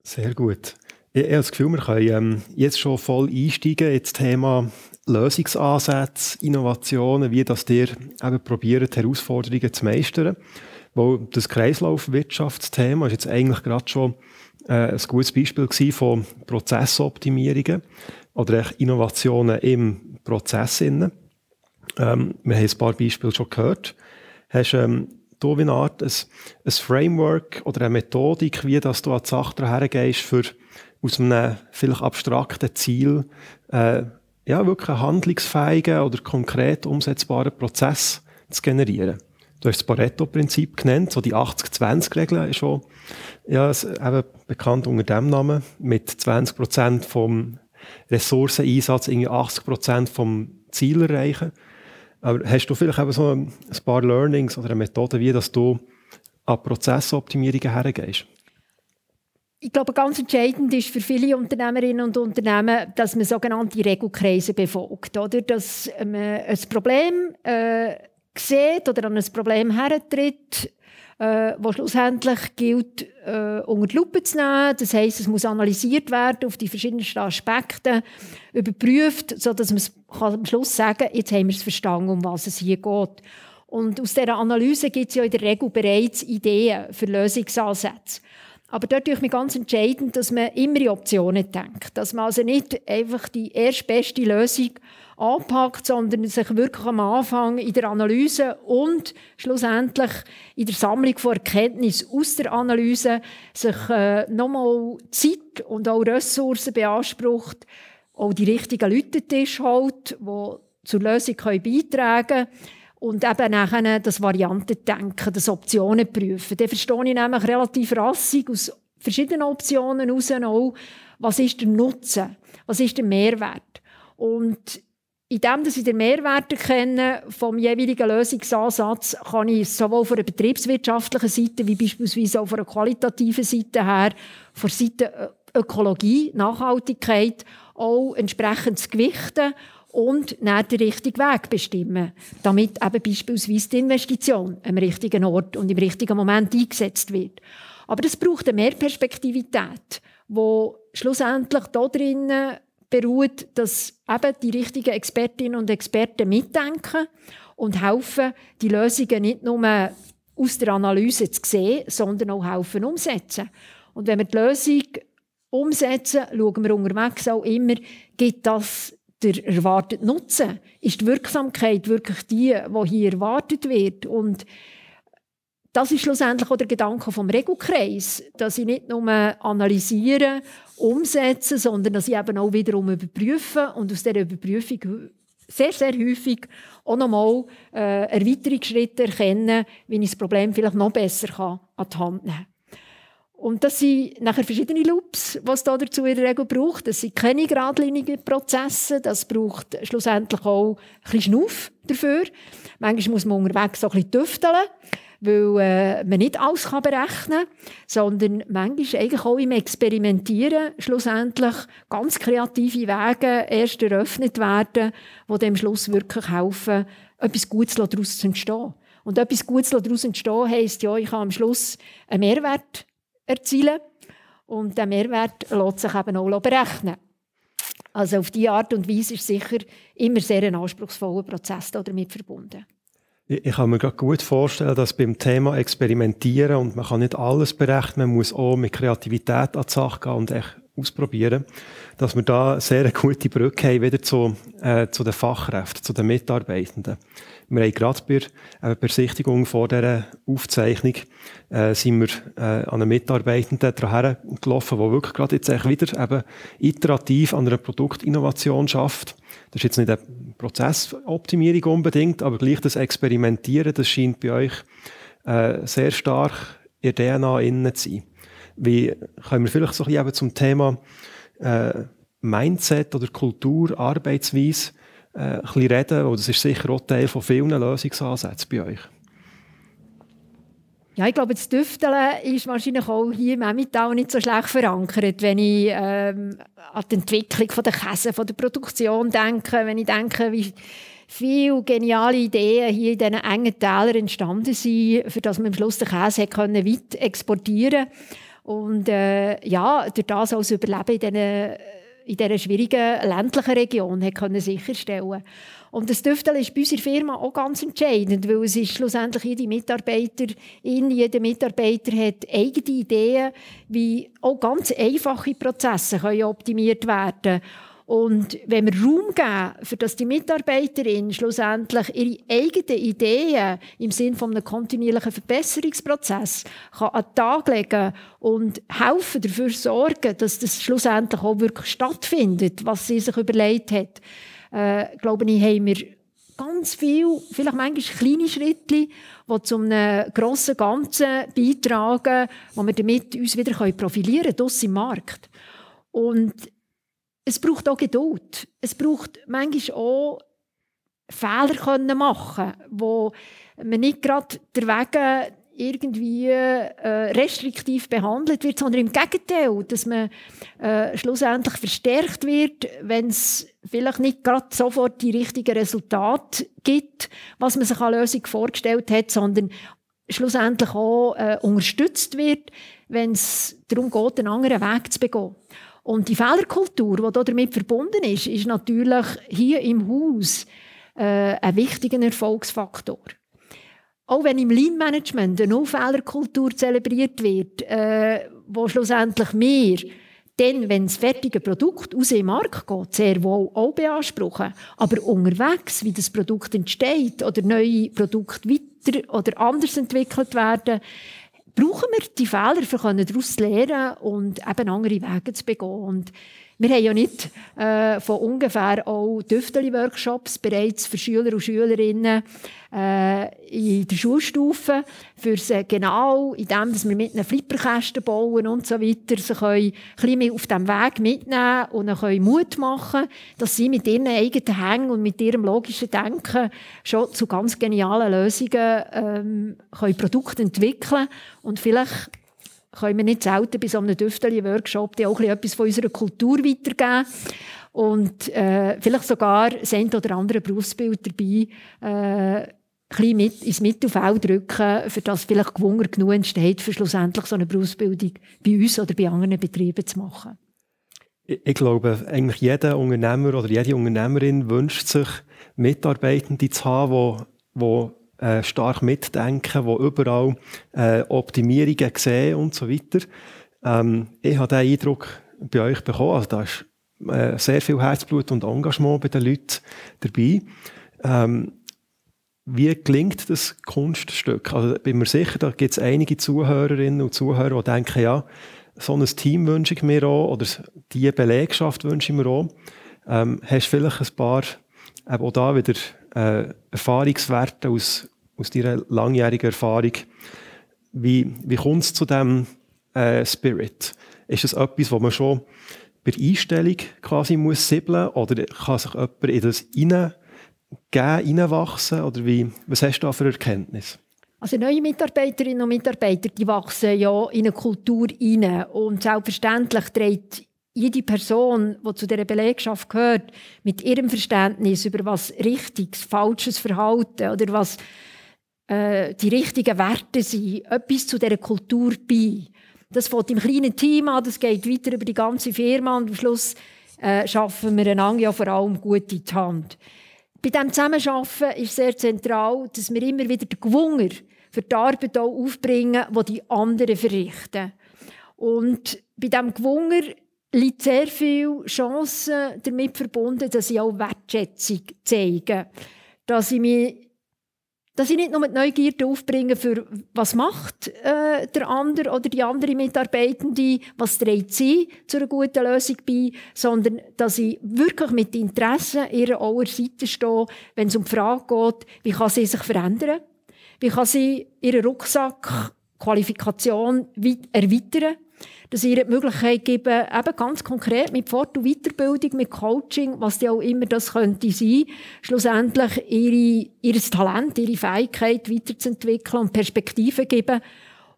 Speaker 1: Sehr gut. Ich, habe das Gefühl, wir können ähm, jetzt schon voll einsteigen ins Thema Lösungsansätze, Innovationen, wie das ihr eben probiert, Herausforderungen zu meistern. Weil das Kreislaufwirtschaftsthema ist jetzt eigentlich gerade schon äh, ein gutes Beispiel von Prozessoptimierungen oder Innovationen im Prozess. Ähm, wir haben ein paar Beispiele schon gehört. Hast ähm, du wie eine Art ein, ein Framework oder eine Methodik, wie das du an die Sache hergehst, für aus einem vielleicht abstrakten Ziel äh, ja, wirklich einen handlungsfähigen oder konkret umsetzbaren Prozess zu generieren. Du hast das Pareto-Prinzip genannt, so die 80-20-Regel ist schon ja, eben bekannt unter dem Namen, mit 20% vom Ressourceneinsatz irgendwie 80% vom Ziel erreichen. Aber hast du vielleicht eben so ein paar Learnings oder eine Methode, wie dass du an Prozessoptimierungen hergehst?
Speaker 2: Ich glaube, ganz entscheidend ist für viele Unternehmerinnen und Unternehmen, dass man sogenannte Regelkreise befolgt. Oder? Dass man ein Problem äh, sieht oder an ein Problem hertritt, äh, wo schlussendlich gilt, äh, unter die Lupe zu nehmen. Das heisst, es muss analysiert werden auf die verschiedensten Aspekte, überprüft, sodass man am Schluss sagen kann, jetzt haben wir es verstanden, um was es hier geht. Und aus dieser Analyse gibt es ja in der Regel bereits Ideen für Lösungsansätze. Aber dort ist mir ganz entscheidend, dass man immer in Optionen denkt. Dass man also nicht einfach die erstbeste Lösung anpackt, sondern sich wirklich am Anfang in der Analyse und schlussendlich in der Sammlung von Erkenntnissen aus der Analyse sich äh, nochmal Zeit und auch Ressourcen beansprucht, auch die richtigen Leute Tisch holt, die zur Lösung beitragen können und eben nachher das Variantendenken, das Optionen prüfen. Dann verstehe ich nämlich relativ rassig aus verschiedenen Optionen heraus auch, was ist der Nutzen, was ist der Mehrwert. Und indem dass ich den Mehrwert erkenne vom jeweiligen Lösungsansatz, kann ich sowohl von der betriebswirtschaftlichen Seite wie beispielsweise auch von der qualitativen Seite her, von der Seite Ökologie, Nachhaltigkeit auch entsprechend gewichten und dann den richtigen Weg bestimmen, damit eben beispielsweise die Investition am richtigen Ort und im richtigen Moment eingesetzt wird. Aber das braucht eine Mehrperspektivität, wo schlussendlich da drinnen beruht, dass eben die richtigen Expertinnen und Experten mitdenken und helfen, die Lösungen nicht nur aus der Analyse zu sehen, sondern auch helfen umsetzen. Und wenn wir die Lösung umsetzen, schauen wir unterwegs auch immer, gibt das der erwartete Nutzen? Ist die Wirksamkeit wirklich die, die hier erwartet wird? Und das ist schlussendlich auch der Gedanke vom Regelkreis, dass ich nicht nur analysiere, umsetze, sondern dass ich eben auch wiederum überprüfe und aus dieser Überprüfung sehr, sehr häufig auch nochmal äh, Erweiterungsschritte erkenne, wie ich das Problem vielleicht noch besser an die Hand nehmen kann. Und das sind nachher verschiedene Loops, was da dazu in der Regel braucht. Das sind keine geradlinigen Prozesse. Das braucht schlussendlich auch ein bisschen Schnuff dafür. Manchmal muss man unterwegs auch ein bisschen tüfteln, weil äh, man nicht alles kann berechnen kann, sondern manchmal eigentlich auch im Experimentieren schlussendlich ganz kreative Wege erst eröffnet werden, die dem Schluss wirklich helfen, etwas Gutes daraus zu entstehen. Und etwas Gutes daraus entstehen heisst ja, ich habe am Schluss einen Mehrwert erzielen. Und der Mehrwert lässt sich eben auch berechnen. Also auf diese Art und Weise ist sicher immer sehr ein anspruchsvoller Prozess damit verbunden.
Speaker 1: Ich kann mir gut vorstellen, dass beim Thema Experimentieren und man kann nicht alles berechnen, man muss auch mit Kreativität an die Sache gehen und echt ausprobieren, dass wir da sehr eine gute Brücke haben wieder zu, äh, zu den Fachkräften, zu den Mitarbeitenden. Wir haben gerade bei äh, Besichtigung vor dieser Aufzeichnung äh, sind wir äh, an einen Mitarbeitenden daran gelaufen, der wirklich gerade jetzt wieder eben iterativ an einer Produktinnovation schafft. Das ist jetzt nicht eine Prozessoptimierung unbedingt, aber gleich das Experimentieren, das scheint bei euch äh, sehr stark in der DNA innen zu sein. Wie können wir vielleicht so ein bisschen zum Thema äh, Mindset oder Kultur, Arbeitsweise äh, ein bisschen reden? Und das ist sicher auch Teil von vielen Lösungsansätzen bei euch.
Speaker 2: Ja, ich glaube, das Düfteln ist wahrscheinlich auch hier im Emmental nicht so schlecht verankert, wenn ich ähm, an die Entwicklung von der Käse, von der Produktion denke, wenn ich denke, wie viele geniale Ideen hier in diesen engen Tälern entstanden sind, für das man am Schluss den Käse weit exportieren Und äh, ja, durch das auch Überleben in diesen in dieser schwierigen ländlichen Region hat können sicherstellen Und das Düftel ist bei unserer Firma auch ganz entscheidend, weil es ist schlussendlich jede Mitarbeiterin, jeder Mitarbeiter hat eigene Ideen, wie auch ganz einfache Prozesse können optimiert werden können. Und wenn wir Raum geben, für dass die Mitarbeiterin schlussendlich ihre eigenen Ideen im Sinne von einem kontinuierlichen Verbesserungsprozess kann an den Tag legen und helfen, dafür sorgen, dass das schlussendlich auch wirklich stattfindet, was sie sich überlegt hat, äh, glaube ich, haben wir ganz viel, vielleicht manchmal kleine Schritte, die zu einem grossen Ganzen beitragen, wo wir damit uns wieder profilieren können, im Markt. Und es braucht auch Geduld. Es braucht manchmal auch Fehler können machen, wo man nicht gerade der Weg irgendwie äh, restriktiv behandelt wird, sondern im Gegenteil, dass man äh, schlussendlich verstärkt wird, wenn es vielleicht nicht gerade sofort die richtigen Resultate gibt, was man sich an Lösung vorgestellt hat, sondern schlussendlich auch äh, unterstützt wird, wenn es darum geht, einen anderen Weg zu begehen. Und die Fehlerkultur, die damit verbunden ist, ist natürlich hier im Haus äh, ein wichtiger Erfolgsfaktor. Auch wenn im Lean-Management eine No-Fehlerkultur zelebriert wird, äh, wo schlussendlich wir dann, wenn das fertige Produkt aus dem Markt geht, sehr wohl auch beanspruchen. Aber unterwegs, wie das Produkt entsteht oder neue Produkte weiter oder anders entwickelt werden, brauchen wir die Fehler, um daraus zu lernen und eben andere Wege zu begehen. Und wir haben ja nicht äh, von ungefähr auch Düfteli-Workshops bereits für Schüler und Schülerinnen äh, in der Schulstufe, für sie genau in dem, dass wir mit einem Flipperkästen bauen und so weiter, sie können ein bisschen auf diesem Weg mitnehmen und können Mut machen, dass sie mit ihren eigenen Hängen und mit ihrem logischen Denken schon zu ganz genialen Lösungen ähm, können Produkte entwickeln und vielleicht können wir nicht selten bei so einem Düfteli-Workshop auch etwas von unserer Kultur weitergeben. Und äh, vielleicht sogar sind oder andere Berufsbild dabei, äh, ein mit ins Mittelfeld drücken, für das vielleicht Gewunger genug entsteht, für schlussendlich so eine Berufsbildung bei uns oder bei anderen Betrieben zu machen.
Speaker 1: Ich glaube, eigentlich jeder Unternehmer oder jede Unternehmerin wünscht sich, Mitarbeitende zu haben, die äh, stark mitdenken, die überall äh, Optimierungen sehen und so weiter. Ähm, ich habe den Eindruck bei euch bekommen, also da ist äh, sehr viel Herzblut und Engagement bei den Leuten dabei. Ähm, wie gelingt das Kunststück? Also bin mir sicher, da gibt es einige Zuhörerinnen und Zuhörer, die denken, ja, so ein Team wünsche ich mir auch oder diese Belegschaft wünsche ich mir auch. Ähm, hast du vielleicht ein paar, eben auch da wieder äh, Erfahrungswerte aus, aus deiner langjährigen Erfahrung. Wie, wie kommt es zu diesem äh, Spirit? Ist das etwas, wo man schon bei der Einstellung quasi muss siebeln oder kann sich jemand in das hineingeben, hineinwachsen? Oder wie, was hast du da für Erkenntnis?
Speaker 2: Also neue Mitarbeiterinnen und Mitarbeiter, die wachsen ja in eine Kultur hinein und selbstverständlich trägt jede Person, die zu dieser Belegschaft gehört, mit ihrem Verständnis über was richtiges, falsches Verhalten oder was äh, die richtigen Werte sind, etwas zu dieser Kultur bei. Das fängt im kleinen Team an, das geht weiter über die ganze Firma und am Schluss äh, schaffen wir einander ja vor allem gut in die Hand. Bei diesem Zusammenarbeiten ist sehr zentral, dass wir immer wieder den Gewunger für die Arbeit aufbringen, die die anderen verrichten. Und bei diesem Gewunger liegt sehr viel Chancen damit verbunden, dass ich auch Wertschätzung zeige. Dass ich mich dass ich nicht nur die Neugierde aufbringe für was macht äh, der andere oder die andere Mitarbeitende, was trägt sie zu einer guten Lösung bei, sondern dass ich wirklich mit Interesse ihrer aller Seite stehe, wenn es um die Frage geht, wie kann sie sich verändern, wie kann sie ihren Rucksack Qualifikation erweitern dass ihr die Möglichkeit geben, eben ganz konkret mit Fort- und Weiterbildung, mit Coaching, was ja auch immer das könnte sein, schlussendlich ihre, ihr Talent, ihre Fähigkeit weiterzuentwickeln und Perspektiven geben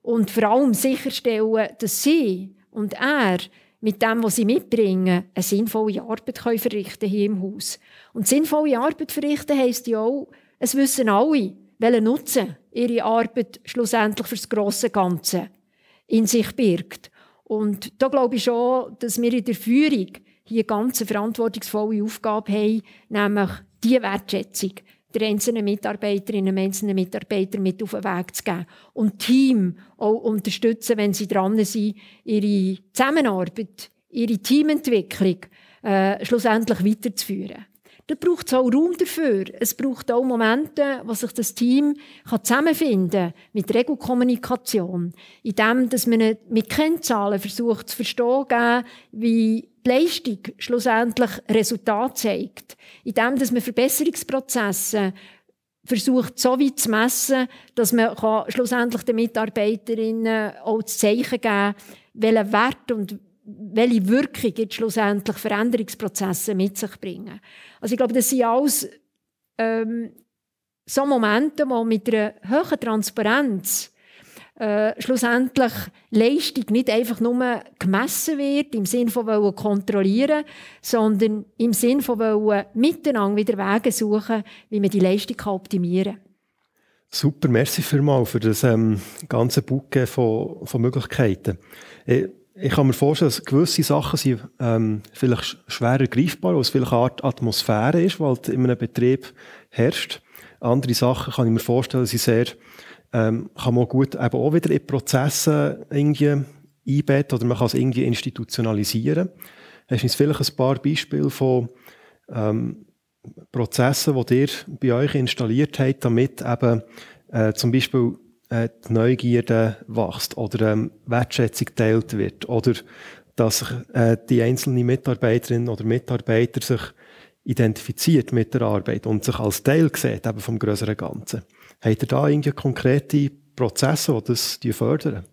Speaker 2: und vor allem sicherstellen, dass sie und er mit dem, was sie mitbringen, eine sinnvolle Arbeit können verrichten hier im Haus. Und sinnvolle Arbeit verrichten heisst ja auch, es wissen alle, welchen Nutzen ihre Arbeit schlussendlich für das grosse Ganze in sich birgt. Und da glaube ich schon, dass wir in der Führung hier ganz eine verantwortungsvolle Aufgabe haben, nämlich die Wertschätzung der einzelnen Mitarbeiterinnen und einzelnen Mitarbeiter mit auf den Weg zu geben. Und Team auch unterstützen, wenn sie dran sind, ihre Zusammenarbeit, ihre Teamentwicklung äh, schlussendlich weiterzuführen. Da braucht es auch Raum dafür. Es braucht auch Momente, wo sich das Team kann zusammenfinden kann, mit Regelkommunikation. In dem, dass man mit Kennzahlen versucht zu verstehen, wie die Leistung schlussendlich Resultat zeigt. In dem, dass man Verbesserungsprozesse versucht, so weit zu messen, dass man schlussendlich den Mitarbeiterinnen auch das Zeichen geben kann, welchen Wert und welche Wirkung jetzt schlussendlich Veränderungsprozesse mit sich bringen. Also ich glaube, das sind alles ähm, so Momente, wo mit einer hohen Transparenz äh, schlussendlich Leistung nicht einfach nur gemessen wird, im Sinne von wollen kontrollieren, sondern im Sinne von wollen miteinander wieder Wege suchen, wie man die Leistung optimieren kann.
Speaker 1: Super, merci vielmals für das ähm, ganze Bouquet von, von Möglichkeiten. Ich, ich kann mir vorstellen, dass gewisse Sachen sind ähm, vielleicht schwerer greifbar, weil es vielleicht eine Art Atmosphäre ist, weil in einem Betrieb herrscht. Andere Sachen kann ich mir vorstellen, sind sehr ähm, kann man gut eben auch wieder in Prozesse irgendwie einbetten oder man kann es irgendwie institutionalisieren. Hast du uns vielleicht ein paar Beispiele von ähm, Prozessen, die ihr bei euch installiert habt, damit eben äh, zum Beispiel äh, die Neugierde wächst oder ähm, Wertschätzung geteilt wird oder dass sich äh, die einzelne Mitarbeiterin oder Mitarbeiter sich identifiziert mit der Arbeit und sich als Teil sieht eben vom größeren Ganzen. Habt ihr da irgendwie konkrete Prozesse, die das fördern?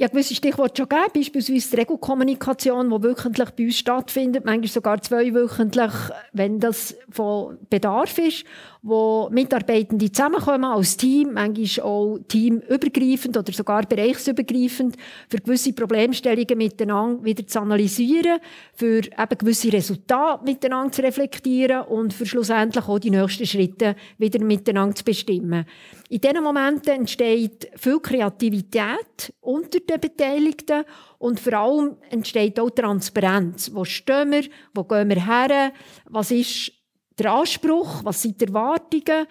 Speaker 2: Ja, gewisse Stichworte schon gegeben, beispielsweise die Regelkommunikation, die wöchentlich bei uns stattfindet, manchmal sogar zweiwöchentlich, wenn das von Bedarf ist, wo Mitarbeitende zusammenkommen als Team, manchmal auch teamübergreifend oder sogar bereichsübergreifend, für gewisse Problemstellungen miteinander wieder zu analysieren, für eben gewisse Resultate miteinander zu reflektieren und für schlussendlich auch die nächsten Schritte wieder miteinander zu bestimmen. In diesen Momenten entsteht viel Kreativität unter den Beteiligten und vor allem entsteht auch Transparenz. Wo stehen wir? Wo gehen wir her? Was ist der Anspruch? Was sind die Erwartungen?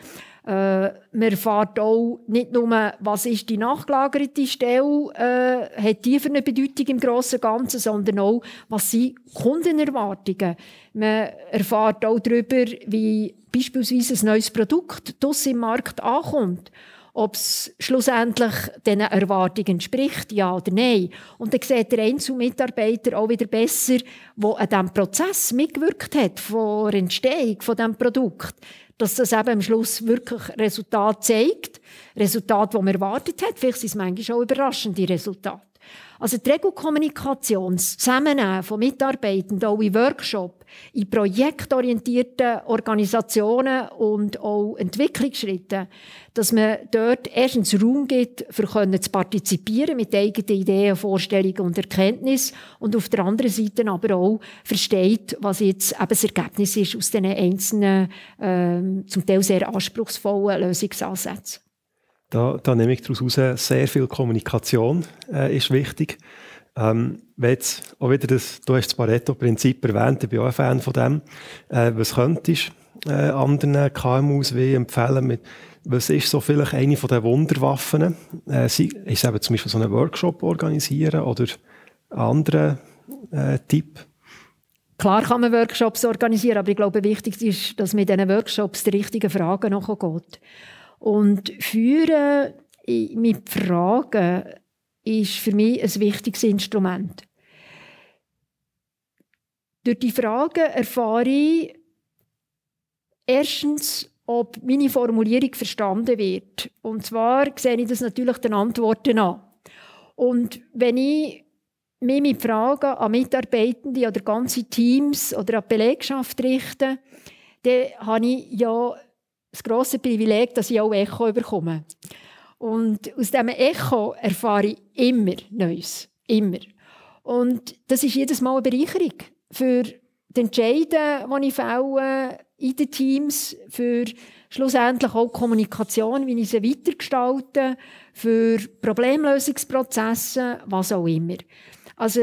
Speaker 2: Äh, man erfährt auch nicht nur, was ist die nachgelagerte Stelle, äh, hat die für eine Bedeutung im grossen Ganzen, sondern auch, was sind Kundenerwartungen. Man erfährt auch darüber, wie beispielsweise ein neues Produkt draussen im Markt ankommt ob es schlussendlich diesen Erwartungen entspricht, ja oder nein. Und dann sieht der Einzelmitarbeiter auch wieder besser, der an diesem Prozess mitgewirkt hat, vor Entstehung von diesem Produkt, dass das eben am Schluss wirklich Resultat zeigt, Resultat, das man erwartet hat. Vielleicht sind es manchmal auch überraschende Resultate. Also die Regelkommunikation, das Zusammennehmen von Mitarbeitenden, auch in Workshops, in projektorientierten Organisationen und auch Entwicklungsschritten, dass man dort erstens Raum gibt, für können zu partizipieren mit eigenen Ideen, Vorstellungen und Erkenntnissen und auf der anderen Seite aber auch versteht, was jetzt eben das Ergebnis ist aus diesen einzelnen, äh, zum Teil sehr anspruchsvollen Lösungsansätzen.
Speaker 1: Da, da nehme ich daraus heraus, sehr viel Kommunikation äh, ist wichtig. Ähm, jetzt auch wieder das, du hast das Pareto-Prinzip erwähnt, ich bin auch ein Fan von dem. Äh, was könntest du äh, anderen KMUs wie empfehlen? Mit, was ist so vielleicht eine von den Wunderwaffen? Äh, sie, ist eben zum Beispiel so einen Workshop organisieren oder einen anderen äh, Tipp?
Speaker 2: Klar kann man Workshops organisieren, aber ich glaube, wichtig ist, dass man diesen Workshops die richtigen Fragen nachgeht. Und Führen mit Fragen ist für mich ein wichtiges Instrument. Durch die Fragen erfahre ich erstens, ob meine Formulierung verstanden wird. Und zwar sehe ich das natürlich den Antworten an. Und wenn ich mich mit Fragen an Mitarbeitende oder ganze Teams oder an die Belegschaft richte, dann habe ich ja das grosse Privileg, dass ich auch Echo bekomme. Und aus diesem Echo erfahre ich immer Neues. Immer. Und das ist jedes Mal eine Bereicherung für die Entscheidungen, die ich fälle in den Teams, für schlussendlich auch die Kommunikation, wie ich sie weitergestalte, für Problemlösungsprozesse, was auch immer. Also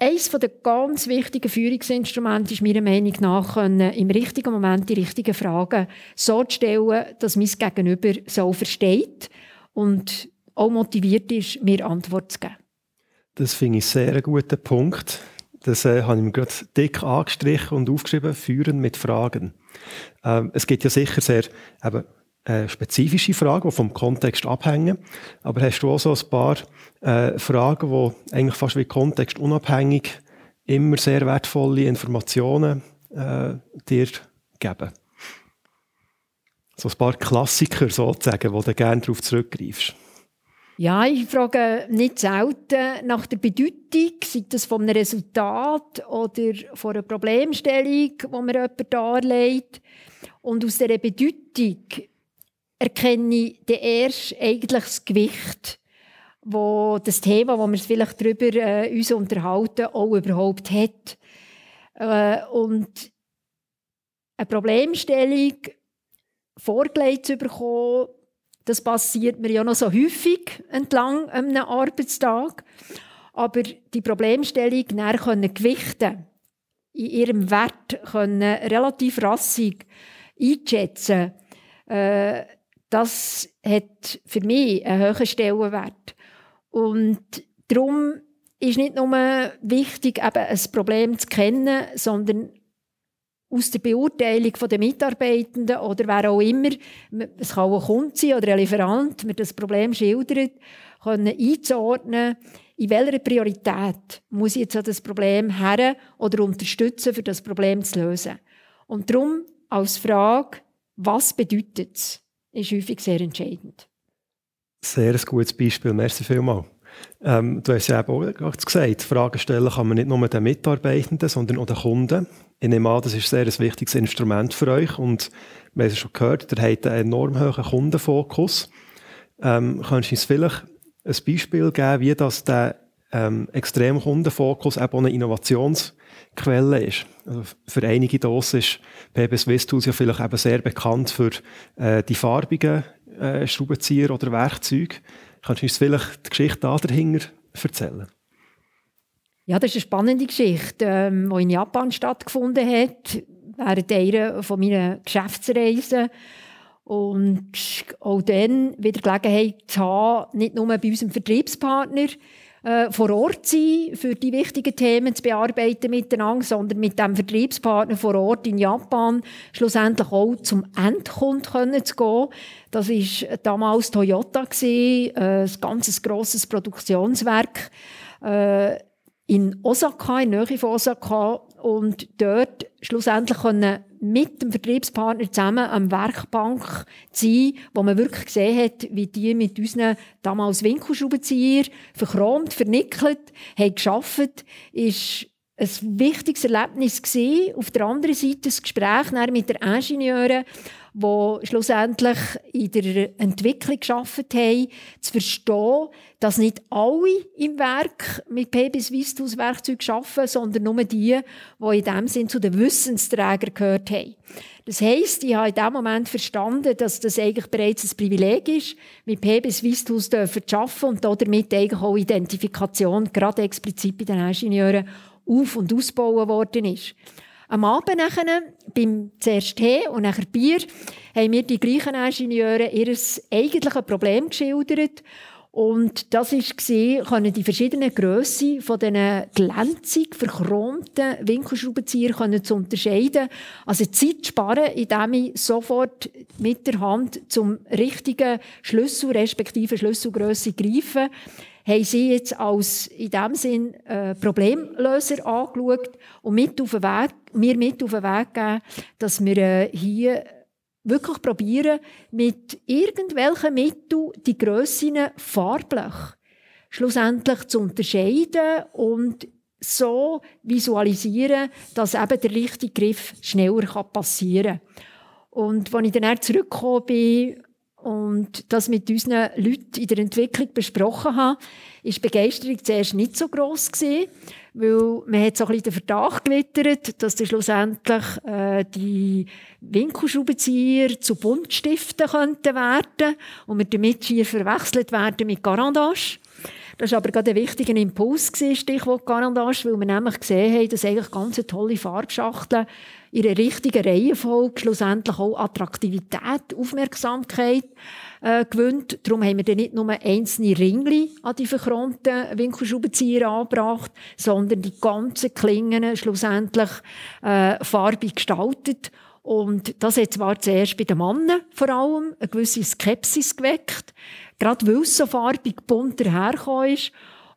Speaker 2: eines der ganz wichtigen Führungsinstrumente ist meiner Meinung nach, im richtigen Moment die richtigen Fragen so zu stellen, dass mein Gegenüber so versteht und auch motiviert ist, mir Antwort zu geben.
Speaker 1: Das finde ich sehr einen guten Punkt. Das äh, habe ich mir gerade dick angestrichen und aufgeschrieben, führen mit Fragen. Ähm, es gibt ja sicher sehr eben, äh, spezifische Fragen, die vom Kontext abhängen. Aber hast du auch so ein paar äh, Fragen, die eigentlich fast wie kontextunabhängig immer sehr wertvolle Informationen äh, dir geben? So ein paar Klassiker sozusagen, wo du gerne darauf zurückgreifst.
Speaker 2: Ja, ich frage nicht selten nach der Bedeutung, sei das von einem Resultat oder von einer Problemstellung, die mir jemand darlegt. Und aus dieser Bedeutung erkenne ich dann erst eigentlich das Gewicht, wo das Thema, wo wir uns vielleicht darüber äh, uns unterhalten, auch überhaupt hat. Äh, und eine Problemstellung vorgelegt zu bekommen, das passiert mir ja noch so häufig entlang einem Arbeitstag. Aber die Problemstellung näher können gewichten, in ihrem Wert können relativ rassig einschätzen, äh, das hat für mich einen hohen Stellenwert. Und darum ist nicht nur wichtig, eben ein Problem zu kennen, sondern aus der Beurteilung der Mitarbeitenden oder wer auch immer, es kann auch ein Kunde sein oder ein Lieferant, mir das Problem schildert, können einzuordnen, in welcher Priorität muss ich jetzt an das Problem her oder unterstützen, für das Problem zu lösen. Und darum als Frage, was bedeutet es, ist häufig sehr entscheidend.
Speaker 1: Sehr ein gutes Beispiel, merci vielmals. Ähm, du hast ja eben auch gesagt, Fragen stellen kann man nicht nur den Mitarbeitenden, sondern auch den Kunden. Ich nehme an, das ist ein sehr wichtiges Instrument für euch und wir haben es schon gehört, ihr habt einen enorm hohen Kundenfokus. Ähm, kannst du uns vielleicht ein Beispiel geben, wie das der ähm, extrem Kundenfokus eben auch eine Innovationsquelle ist? Also für einige Dosen ist PB Swiss Tools ja vielleicht eben sehr bekannt für äh, die farbigen äh, Schraubenzieher oder Werkzeuge. Kannst du uns vielleicht die Geschichte dahinter erzählen?
Speaker 2: Ja, das ist eine spannende Geschichte, ähm, die in Japan stattgefunden hat, während einer von meinen Geschäftsreisen. Und auch dann wieder Gelegenheit zu haben, nicht nur bei unserem Vertriebspartner äh, vor Ort sein, für die wichtigen Themen zu bearbeiten miteinander, sondern mit dem Vertriebspartner vor Ort in Japan schlussendlich auch zum Endkunden zu gehen. Das war damals Toyota, gewesen, äh, ein ganz grosses Produktionswerk äh, in Osaka, in Nähe von Osaka. Und dort schlussendlich können mit dem Vertriebspartner zusammen am Werkbank sein, wo man wirklich gesehen hat, wie die mit unseren damals Winkelschraubenzieher verchromt, vernickelt, haben geschafft, ist ein wichtiges Erlebnis gewesen. Auf der anderen Seite das Gespräch mit der Ingenieurin, die schlussendlich in der Entwicklung geschafft haben, zu verstehen, dass nicht alle im Werk mit PBS Vistus Werkzeug arbeiten, sondern nur die, die in dem Sinn zu den Wissensträgern gehört haben. Das heisst, ich habe in dem Moment verstanden, dass das eigentlich bereits ein Privileg ist, mit PBS Vistus zu arbeiten und damit eigentlich auch Identifikation, gerade explizit bei den Ingenieuren, auf- und ausbauen worden ist. Am Abend nachher, beim zuerst Tee und nachher Bier, haben mir die gleichen Ingenieure ihr eigentliches Problem geschildert. Und das war, können die verschiedenen Grössen von diesen glänzig verchromten Winkelschraubenzieher können zu unterscheiden. Also Zeit sparen, indem ich sofort mit der Hand zum richtigen Schlüssel, respektive Schlüsselgrösse greife haben sie jetzt als in dem Sinn äh, Problemlöser angeschaut und mit auf den Weg, mir mit auf den Weg gegeben, dass wir äh, hier wirklich probieren, mit irgendwelchen Mitteln die Grössen farblich schlussendlich zu unterscheiden und so visualisieren, dass eben der richtige Griff schneller passieren kann. Und als ich dann zurückgekommen bin und das mit unseren Leuten in der Entwicklung besprochen habe, ist die Begeisterung zuerst nicht so gross gewesen, weil man hat so ein bisschen den Verdacht gewittert, dass dann schlussendlich äh, die Winkelschraubenzieher zu Buntstiften könnten werden und wir damit schier verwechselt werden mit Garandage. Das war aber gerade ein wichtiger Impuls, Stichwort Garandage, weil wir nämlich gesehen haben, dass eigentlich ganz tolle Farbschachteln in der richtigen Reihenfolge schlussendlich auch Attraktivität, Aufmerksamkeit äh, gewinnt. Darum haben wir dann nicht nur einzelne Ringli an die verchromten Winkelschraubenzieher angebracht, sondern die ganzen Klingen schlussendlich äh, farbig gestaltet. Und das hat zwar zuerst bei den Männern vor allem eine gewisse Skepsis geweckt, gerade weil es so farbig bunt dahergekommen ist.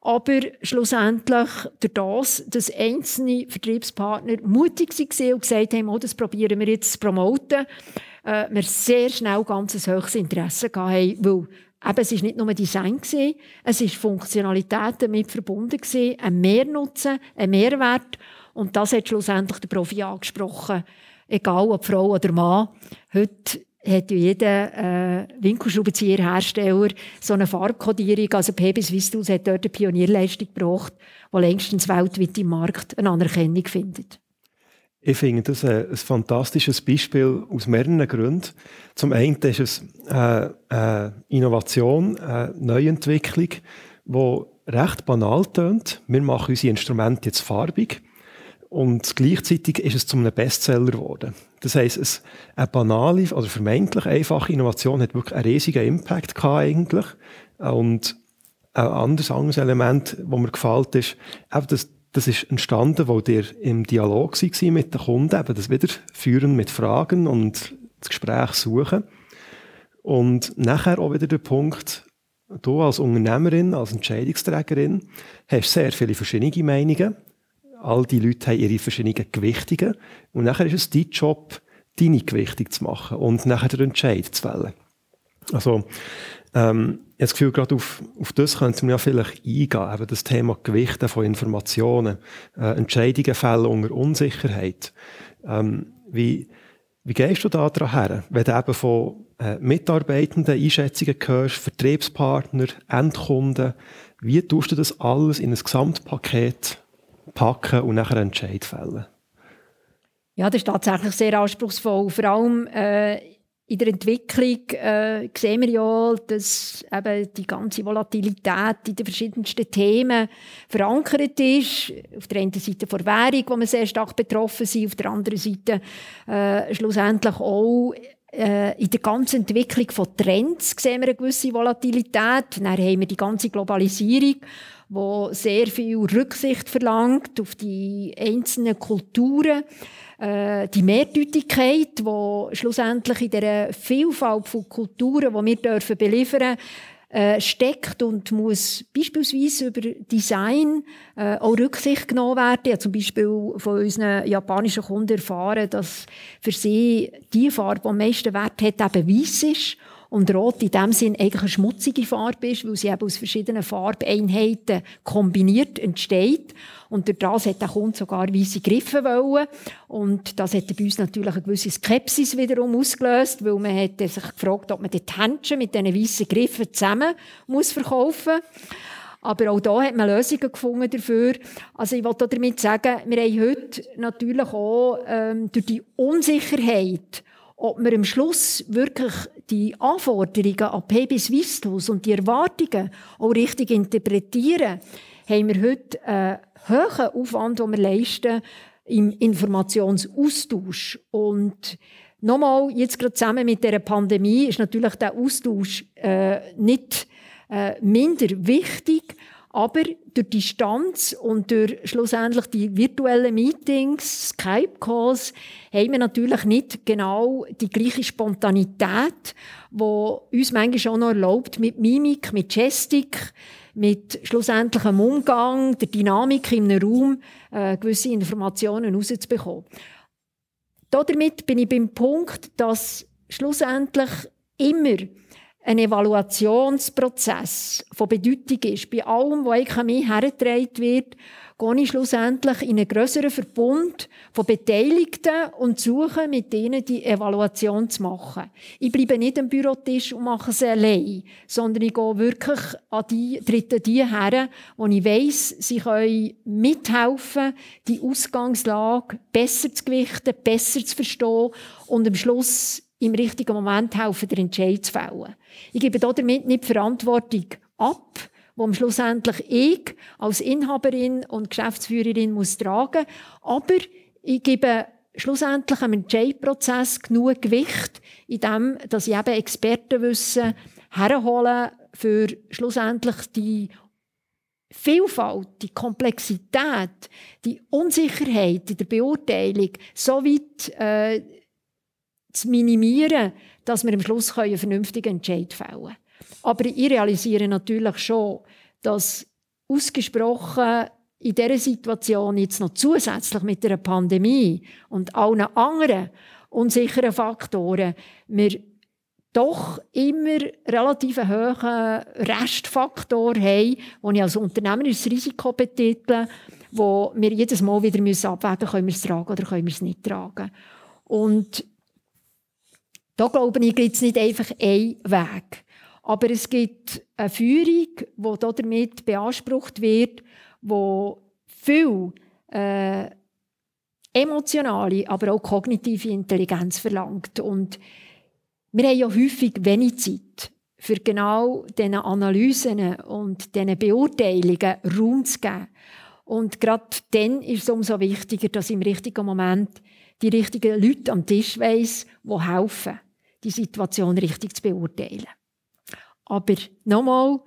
Speaker 2: Aber schlussendlich durch das, dass einzelne Vertriebspartner mutig waren und gesagt haben, oh, das probieren wir jetzt zu promoten, äh, wir sehr schnell ganz ein hohes Interesse hatten, weil Eben, es war nicht nur Design, gewesen, es war Funktionalität damit verbunden, ein Mehrnutzen, ein Mehrwert. Und das hat schlussendlich der Profi angesprochen. Egal ob Frau oder Mann, heute hat jeder äh, Winkelschraubenzieherhersteller so eine Farbkodierung. Also PB Swistus hat dort eine Pionierleistung gebracht, die längstens weltweit im Markt eine Anerkennung findet.
Speaker 1: Ich finde das ein, ein, fantastisches Beispiel aus mehreren Gründen. Zum einen ist es äh, äh, Innovation, äh, Neuentwicklung, die recht banal tönt. Wir machen unsere Instrumente jetzt farbig. Und gleichzeitig ist es zu einem Bestseller geworden. Das heisst, eine banale oder vermeintlich einfache Innovation hat wirklich einen riesigen Impact gehabt eigentlich. Und ein anderes, anderes Element, das mir gefällt, ist, eben das, das ist entstanden, weil ihr im Dialog war mit den Kunden, eben das wieder führen mit Fragen und das Gespräch suchen. Und nachher auch wieder der Punkt, du als Unternehmerin, als Entscheidungsträgerin, hast sehr viele verschiedene Meinungen all die Leute haben ihre verschiedenen Gewichtungen. Und nachher ist es dein Job, deine Gewichtung zu machen und nachher den Entscheid zu fällen. Also, ähm, ich habe das Gefühl, gerade auf, auf das könnte man ja vielleicht eingehen, eben das Thema Gewichten von Informationen, äh, Entscheidungen fällen unter Unsicherheit. Ähm, wie, wie gehst du da dran her, wenn du eben von äh, Mitarbeitenden Einschätzungen hörst, Vertriebspartner, Endkunden, wie tust du das alles in ein Gesamtpaket packen und nachher einen Entscheid fällen.
Speaker 2: Ja, das ist tatsächlich sehr anspruchsvoll. Vor allem äh, in der Entwicklung äh, sehen wir ja, dass eben die ganze Volatilität in den verschiedensten Themen verankert ist. Auf der einen Seite vor Währung, wo wir sehr stark betroffen sind, auf der anderen Seite äh, schlussendlich auch äh, in der ganzen Entwicklung von Trends sehen wir eine gewisse Volatilität. Dann haben wir die ganze Globalisierung, wo sehr viel Rücksicht verlangt auf die einzelnen Kulturen, äh, die Mehrdeutigkeit, wo schlussendlich in der Vielfalt von Kulturen, die wir dürfen beliefern äh, steckt und muss beispielsweise über Design äh, auch Rücksicht genommen werden. Ich habe zum Beispiel von unseren japanischen Kunden erfahren, dass für sie die Farbe, die am meisten Wert hat, eben weiss ist und Rot in dem Sinn eigentlich eine schmutzige Farbe ist, weil sie eben aus verschiedenen Farbeinheiten kombiniert entsteht. Und durch das hat der Kunde sogar weiße Griffe wollen. Und das hat bei uns natürlich eine gewisse Skepsis wiederum ausgelöst, weil man hat sich gefragt, ob man die Händchen mit diesen weißen Griffen zusammen muss verkaufen muss. Aber auch da hat man Lösungen gefunden dafür. Also ich wollte damit sagen, wir haben heute natürlich auch ähm, durch die Unsicherheit ob wir am Schluss wirklich die Anforderungen an PB Swisslos und die Erwartungen auch richtig interpretieren, haben wir heute einen hohen Aufwand, den wir leisten im Informationsaustausch. Und nochmal, jetzt gerade zusammen mit der Pandemie ist natürlich der Austausch äh, nicht äh, minder wichtig, aber durch die Distanz und durch schlussendlich die virtuellen Meetings, Skype-Calls, haben wir natürlich nicht genau die gleiche Spontanität, die uns manchmal auch noch erlaubt, mit Mimik, mit Gestik, mit schlussendlichem Umgang, der Dynamik einem Raum äh, gewisse Informationen rauszubekommen. Damit bin ich beim Punkt, dass schlussendlich immer ein Evaluationsprozess von Bedeutung ist. Bei allem, was eigentlich an mich hergetragen wird, gehe ich schlussendlich in einen grösseren Verbund von Beteiligten und suche mit ihnen die Evaluation zu machen. Ich bleibe nicht am Bürotisch und mache es allein, sondern ich gehe wirklich an die, trete die her, wo ich weiss, sie können mithelfen, die Ausgangslage besser zu gewichten, besser zu verstehen und am Schluss im richtigen Moment helfen, den Entscheid zu fällen. Ich gebe damit nicht Verantwortung ab, die schlussendlich ich als Inhaberin und Geschäftsführerin muss tragen aber ich gebe schlussendlich am Entscheidprozess genug Gewicht, indem dass ich eben Expertenwissen herhole für schlussendlich die Vielfalt, die Komplexität, die Unsicherheit in der Beurteilung so weit äh, zu minimieren, dass wir am Schluss einen vernünftigen Entscheid fällen können. Aber ich realisiere natürlich schon, dass ausgesprochen in dieser Situation jetzt noch zusätzlich mit der Pandemie und allen anderen unsicheren Faktoren wir doch immer relativ hohen Restfaktor haben, den ich als Unternehmer als Risiko betitle, wo wir jedes Mal wieder abwägen müssen, können wir es tragen oder können wir es nicht tragen. Und da glaube ich, gibt es nicht einfach einen Weg. Aber es gibt eine Führung, die damit beansprucht wird, die viel äh, emotionale, aber auch kognitive Intelligenz verlangt. Und wir haben ja häufig wenig Zeit, für genau diese Analysen und diese Beurteilungen Raum zu geben. Und gerade dann ist es umso wichtiger, dass im richtigen Moment die richtigen Leute am Tisch weiss, die helfen, die Situation richtig zu beurteilen. Aber nochmal,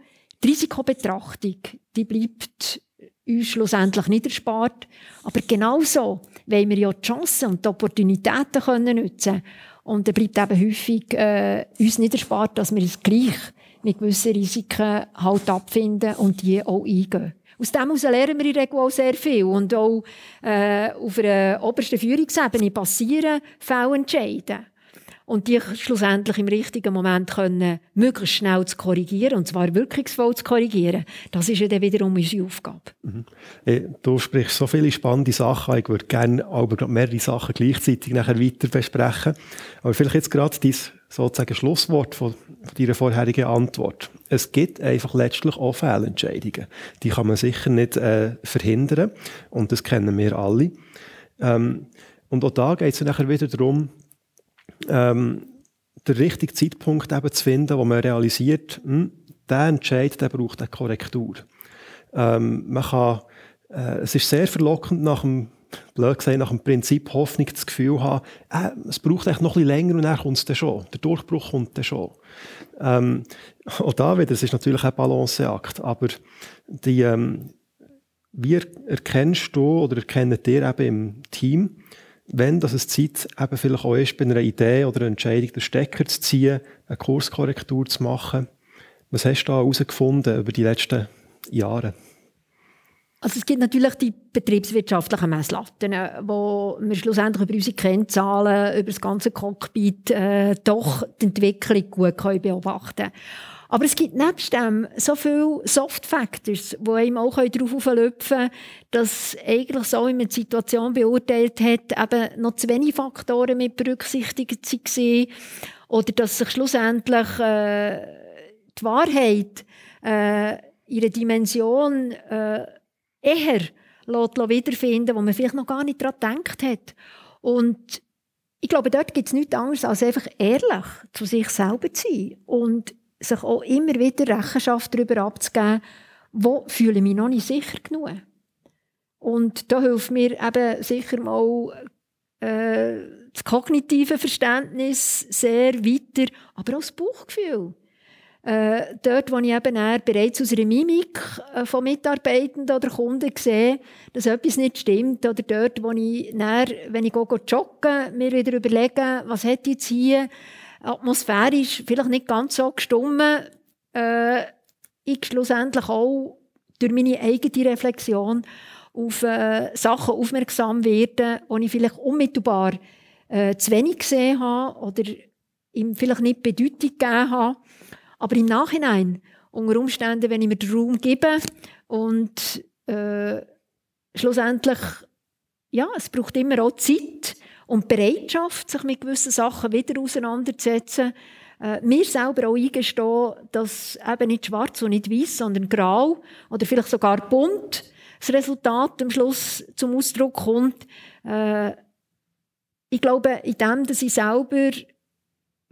Speaker 2: die Risikobetrachtung, die bleibt uns schlussendlich nicht erspart. Aber genauso wollen wir ja die Chancen und die Opportunitäten können nutzen Und dann bleibt eben häufig äh, uns nicht erspart, dass wir es gleich mit gewissen Risiken halt abfinden und die auch eingehen. Aus dem heraus lernen wir in Regel auch sehr viel. Und auch äh, auf einer obersten Führungsebene passieren Fehlentscheide. Und die schlussendlich im richtigen Moment können, möglichst schnell zu korrigieren, und zwar wirkungsvoll zu korrigieren, das ist ja dann wiederum unsere Aufgabe. Mhm.
Speaker 1: Du sprichst so viele spannende Sachen, ich würde gerne aber mehrere Sachen gleichzeitig nachher weiter besprechen. Aber vielleicht jetzt gerade dein sozusagen Schlusswort von, von deiner vorherigen Antwort. Es gibt einfach letztlich auch Fehlentscheidungen. Die kann man sicher nicht äh, verhindern und das kennen wir alle. Ähm, und auch da geht es nachher wieder darum, ähm, den richtigen Zeitpunkt eben zu finden, wo man realisiert, hm, der Entscheid der braucht eine Korrektur. Ähm, man kann, äh, es ist sehr verlockend nach dem blöd gesagt, nach dem Prinzip Hoffnung das Gefühl haben, äh, es braucht noch ein bisschen länger und dann kommt es dann schon. Der Durchbruch kommt dann schon. Ähm, auch da wieder, das ist natürlich ein Balanceakt, aber die, ähm, wie erkennst du oder erkennt ihr eben im Team, wenn das es Zeit eben vielleicht auch ist, bei einer Idee oder einer Entscheidung den Stecker zu ziehen, eine Kurskorrektur zu machen. Was hast du da herausgefunden über die letzten Jahre?
Speaker 2: Also es gibt natürlich die betriebswirtschaftlichen Messlatten, äh, wo wir schlussendlich über unsere Kennzahlen, über das ganze Cockpit äh, doch die Entwicklung gut können beobachten können. Aber es gibt nebst dem so viele Soft Factors, die einem auch darauf auflöpfen können, dass eigentlich so, wie man die Situation beurteilt hat, eben noch zu wenig Faktoren mit berücksichtigt waren. Oder dass sich schlussendlich äh, die Wahrheit äh, ihre Dimension äh, eher wiederfinden wo man vielleicht noch gar nicht daran gedacht hat. Und ich glaube, dort gibt es nichts anderes, als einfach ehrlich zu sich selber zu sein. Und sich auch immer wieder Rechenschaft darüber abzugeben, wo fühle ich mich noch nicht sicher genug. Und da hilft mir eben sicher mal äh, das kognitive Verständnis sehr weiter, aber auch das Bauchgefühl. Äh, dort, wo ich eben bereits aus einer Mimik äh, von Mitarbeitenden oder Kunden sehe, dass etwas nicht stimmt, oder dort, wo ich dann, wenn ich gehe, joggen, mir wieder überlege, was hat jetzt hier atmosphärisch vielleicht nicht ganz so gestummen, äh, ich schlussendlich auch durch meine eigene Reflexion auf äh, Sachen aufmerksam werde, die ich vielleicht unmittelbar äh, zu wenig gesehen habe oder ihm vielleicht nicht Bedeutung gegeben habe. Aber im Nachhinein, unter Umständen, wenn ich mir den Raum gebe und äh, schlussendlich, ja, es braucht immer auch Zeit, und Bereitschaft, sich mit gewissen Sachen wieder auseinanderzusetzen, äh, mir selber auch eingestehen, dass eben nicht schwarz und nicht weiß, sondern grau oder vielleicht sogar bunt das Resultat am Schluss zum Ausdruck kommt. Äh, ich glaube, in dem, dass ich selber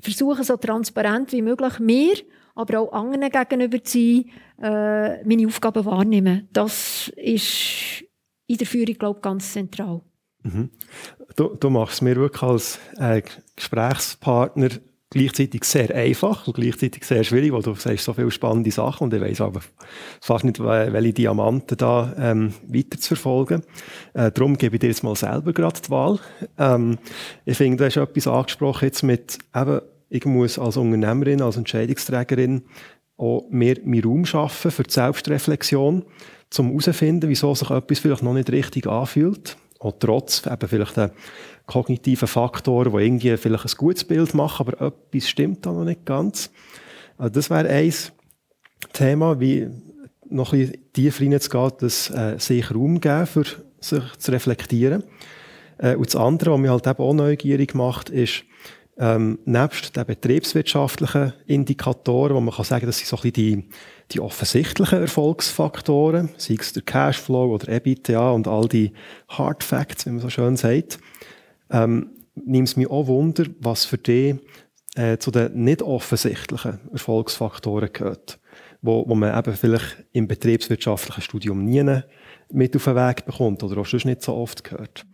Speaker 2: versuche, so transparent wie möglich mir, aber auch anderen gegenüber zu sein, äh, meine Aufgaben wahrnehmen. Das ist in der Führung, glaube ich, ganz zentral.
Speaker 1: Mhm. Du, du machst mir wirklich als äh, Gesprächspartner gleichzeitig sehr einfach und gleichzeitig sehr schwierig, weil du sagst so viele spannende Sachen und ich weiß aber fast nicht, welche Diamanten da ähm, weiter zu verfolgen. Äh, darum gebe ich dir jetzt mal selber gerade die Wahl. Ähm, ich finde, du hast etwas angesprochen jetzt mit, eben, ich muss als Unternehmerin, als Entscheidungsträgerin auch mehr, mehr Raum schaffen für die Selbstreflexion, um herauszufinden, wieso sich etwas vielleicht noch nicht richtig anfühlt auch trotz eben vielleicht der kognitiven Faktoren, die irgendwie vielleicht ein gutes Bild machen, aber etwas stimmt da noch nicht ganz. Also das wäre ein Thema, wie noch ein bisschen tiefer reinzugehen, dass äh, sich Raum geben, für sich zu reflektieren. Äh, und das andere, was mich halt eben auch neugierig macht, ist, Ähm, nebst den betriebswirtschaftlichen Indikatoren, wo man kann sagen, das sind so ein bisschen die, die offensichtlichen Erfolgsfaktoren, sei es der Cashflow oder EBITDA und all die Hard Facts, wie man so schön sagt, ähm, nimmt es mich auch Wunder, was für dich äh, zu den nicht offensichtlichen Erfolgsfaktoren gehört, wo, wo man eben vielleicht im betriebswirtschaftlichen Studium nie mit auf den Weg bekommt oder auch sonst nicht so oft gehört.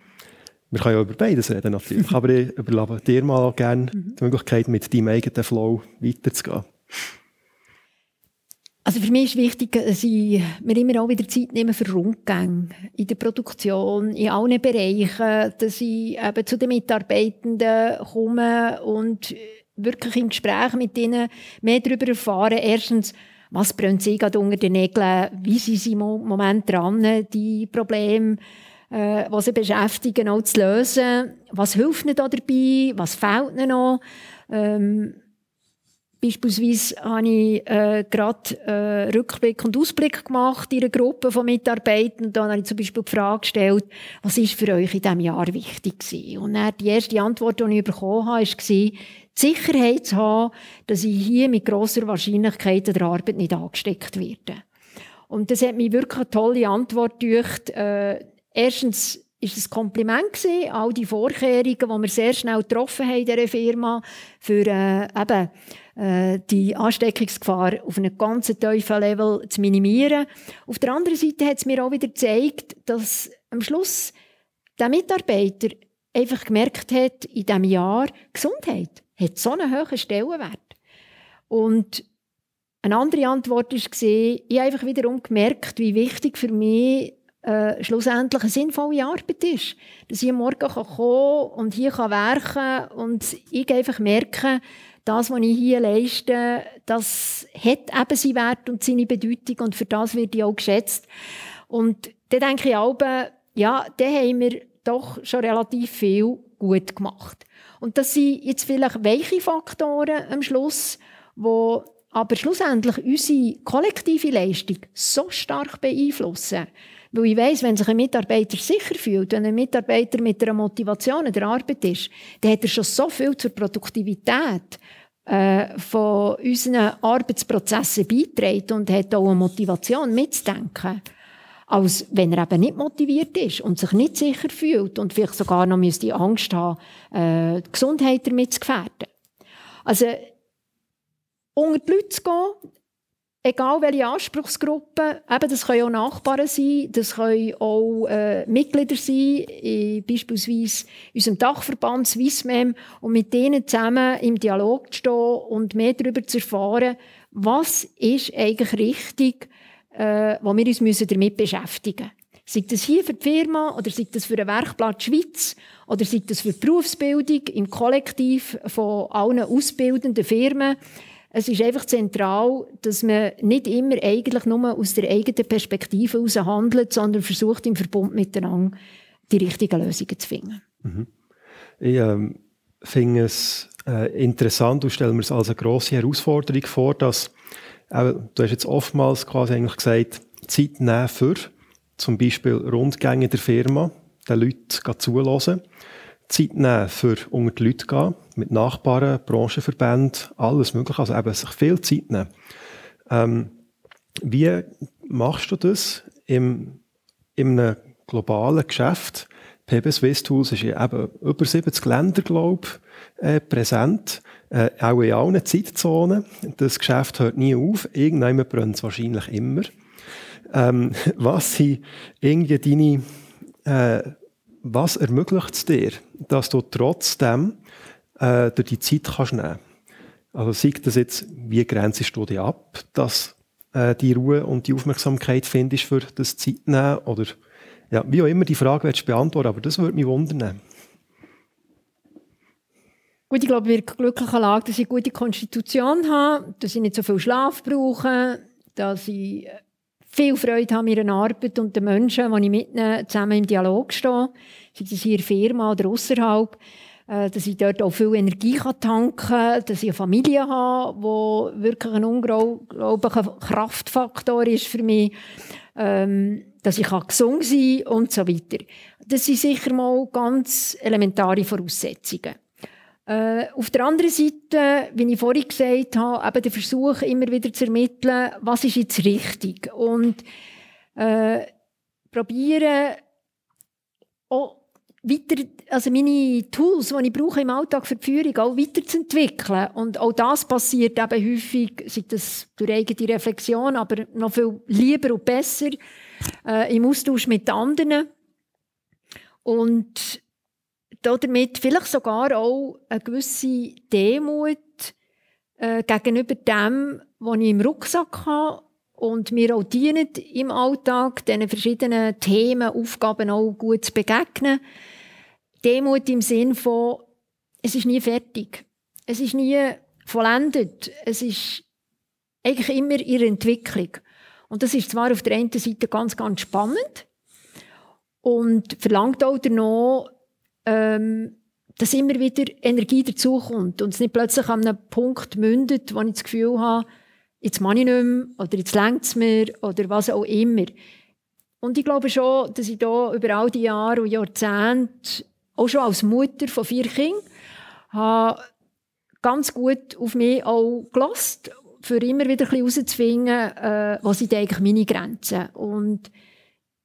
Speaker 1: Wir können ja über beides reden natürlich, aber ich überlasse dir mal gerne mhm. die Möglichkeit, mit deinem eigenen Flow weiterzugehen.
Speaker 2: Also für mich ist wichtig, dass ich mir immer auch wieder Zeit nehme für Rundgänge in der Produktion, in allen Bereichen, dass ich eben zu den Mitarbeitenden komme und wirklich im Gespräch mit ihnen mehr darüber erfahren. Erstens, was brennt sie gerade unter den Nägeln, wie sind sie im Moment dran, die Probleme äh, was sie beschäftigen, auch zu lösen. Was hilft ihnen da dabei? Was fehlt ihnen noch? Ähm, Beispielsweise habe ich äh, gerade äh, Rückblick und Ausblick gemacht in einer Gruppe von Mitarbeitern. Und dann habe ich zum Beispiel die Frage gestellt, was ist für euch in diesem Jahr wichtig gewesen? Und dann die erste Antwort, die ich bekommen habe, war, die Sicherheit zu haben, dass ich hier mit grosser Wahrscheinlichkeit an der Arbeit nicht angesteckt werde. Und das hat mich wirklich eine tolle Antwort durch. Äh, Erstens ist es ein Kompliment gewesen, all die Vorkehrungen, die wir sehr schnell getroffen haben in dieser Firma, für äh, eben, die Ansteckungsgefahr auf einem ganz tiefen Level zu minimieren. Auf der anderen Seite hat es mir auch wieder gezeigt, dass am Schluss der Mitarbeiter einfach gemerkt hat, in diesem Jahr, Gesundheit hat so einen hohen Stellenwert. Und eine andere Antwort war, ich habe einfach wiederum gemerkt, wie wichtig für mich äh, schlussendlich eine sinnvolle Arbeit ist. Dass ich am Morgen kann kommen und hier kann werken und ich einfach merke, das, was ich hier leiste, das hat eben seinen Wert und seine Bedeutung und für das wird ich auch geschätzt. Und dann denke ich auch, ja, dann haben wir doch schon relativ viel gut gemacht. Und das sind jetzt vielleicht weiche Faktoren am Schluss, wo aber schlussendlich unsere kollektive Leistung so stark beeinflussen. Weil ich weiss, wenn sich ein Mitarbeiter sicher fühlt, wenn ein Mitarbeiter mit einer Motivation in der Arbeit ist, dann hat er schon so viel zur Produktivität äh, von unseren Arbeitsprozessen beitragen und hat auch eine Motivation mitzudenken. Als wenn er eben nicht motiviert ist und sich nicht sicher fühlt und vielleicht sogar noch müsste Angst haben, äh, die Gesundheit damit zu gefährden. Also, unter die Leute zu gehen, Egal welche Anspruchsgruppe, eben, das können auch Nachbarn sein, das können auch äh, Mitglieder sein, in, beispielsweise unserem Dachverband Swissmem, und mit denen zusammen im Dialog zu stehen und mehr darüber zu erfahren, was ist eigentlich richtig, äh, wo wir uns müssen damit beschäftigen müssen. Sei das hier für die Firma, oder sei das für den Werkplatz Schweiz, oder sei das für die Berufsbildung im Kollektiv von allen ausbildenden Firmen, es ist einfach zentral, dass man nicht immer eigentlich nur aus der eigenen Perspektive heraus handelt, sondern versucht im Verbund miteinander die richtigen Lösungen zu finden.
Speaker 1: Mhm. Ich ähm, finde es äh, interessant und stelle mir es als eine grosse Herausforderung vor, dass äh, du hast jetzt oftmals quasi eigentlich gesagt, Zeit nehmen für zum Beispiel Rundgänge der Firma, den Leuten zulassen Zeit nehmen, für unter die Leute gehen, mit Nachbarn, Branchenverbänden, alles mögliche, also eben sich viel Zeit nehmen. Ähm, wie machst du das im, in einem globalen Geschäft? PB Swiss Tools ist ja eben über 70 Länder, glaube ich, äh, präsent, äh, auch in allen Zeitzonen. Das Geschäft hört nie auf, irgendwann brennt es wahrscheinlich immer. Ähm, was sind irgendwie deine äh, was ermöglicht es dir, dass du trotzdem äh, durch die Zeit kannst nehmen Also sieht das jetzt, wie grenzest du dich ab, dass äh, die Ruhe und die Aufmerksamkeit findest für das Zeitnehmen oder ja, wie auch immer die Frage willst beantworten, aber das würde mich wundern.
Speaker 2: Gut, ich glaube, wir sind in glücklicher Lage, dass ich eine gute Konstitution habe, dass ich nicht so viel Schlaf brauche, dass ich viel Freude habe an meiner Arbeit und den Menschen, die ich mitnehme, zusammen im Dialog stehen. Sei das hier Firma oder außerhalb. Äh, dass ich dort auch viel Energie tanken kann, dass ich eine Familie habe, die wirklich ein unglaublicher Kraftfaktor ist für mich. Ähm, dass ich gesund sein kann und so weiter. Das sind sicher mal ganz elementare Voraussetzungen. Äh, auf der anderen Seite, wie ich vorhin gesagt habe, eben der Versuch, immer wieder zu ermitteln, was ist jetzt richtig. Und äh, probieren, auch weiter, also meine Tools, die ich brauche im Alltag für die Führung, auch weiterzuentwickeln. Und auch das passiert eben häufig, sei das durch eigene Reflexion, aber noch viel lieber und besser äh, im Austausch mit anderen. Und damit vielleicht sogar auch eine gewisse Demut äh, gegenüber dem, was ich im Rucksack habe und mir auch dienen im Alltag, diesen verschiedenen Themen, Aufgaben auch gut zu begegnen. Demut im Sinn von, es ist nie fertig. Es ist nie vollendet. Es ist eigentlich immer ihre Entwicklung. Und das ist zwar auf der einen Seite ganz, ganz spannend und verlangt auch noch, ähm, dass immer wieder Energie dazukommt und es nicht plötzlich an einem Punkt mündet, wo ich das Gefühl habe, jetzt mache ich nicht mehr oder jetzt längt es mir oder was auch immer. Und ich glaube schon, dass ich da über all die Jahre und Jahrzehnte, auch schon als Mutter von vier Kindern, ganz gut auf mich auch gelassen, für immer wieder ein bisschen herauszufinden, äh, was sind eigentlich meine Grenzen. Und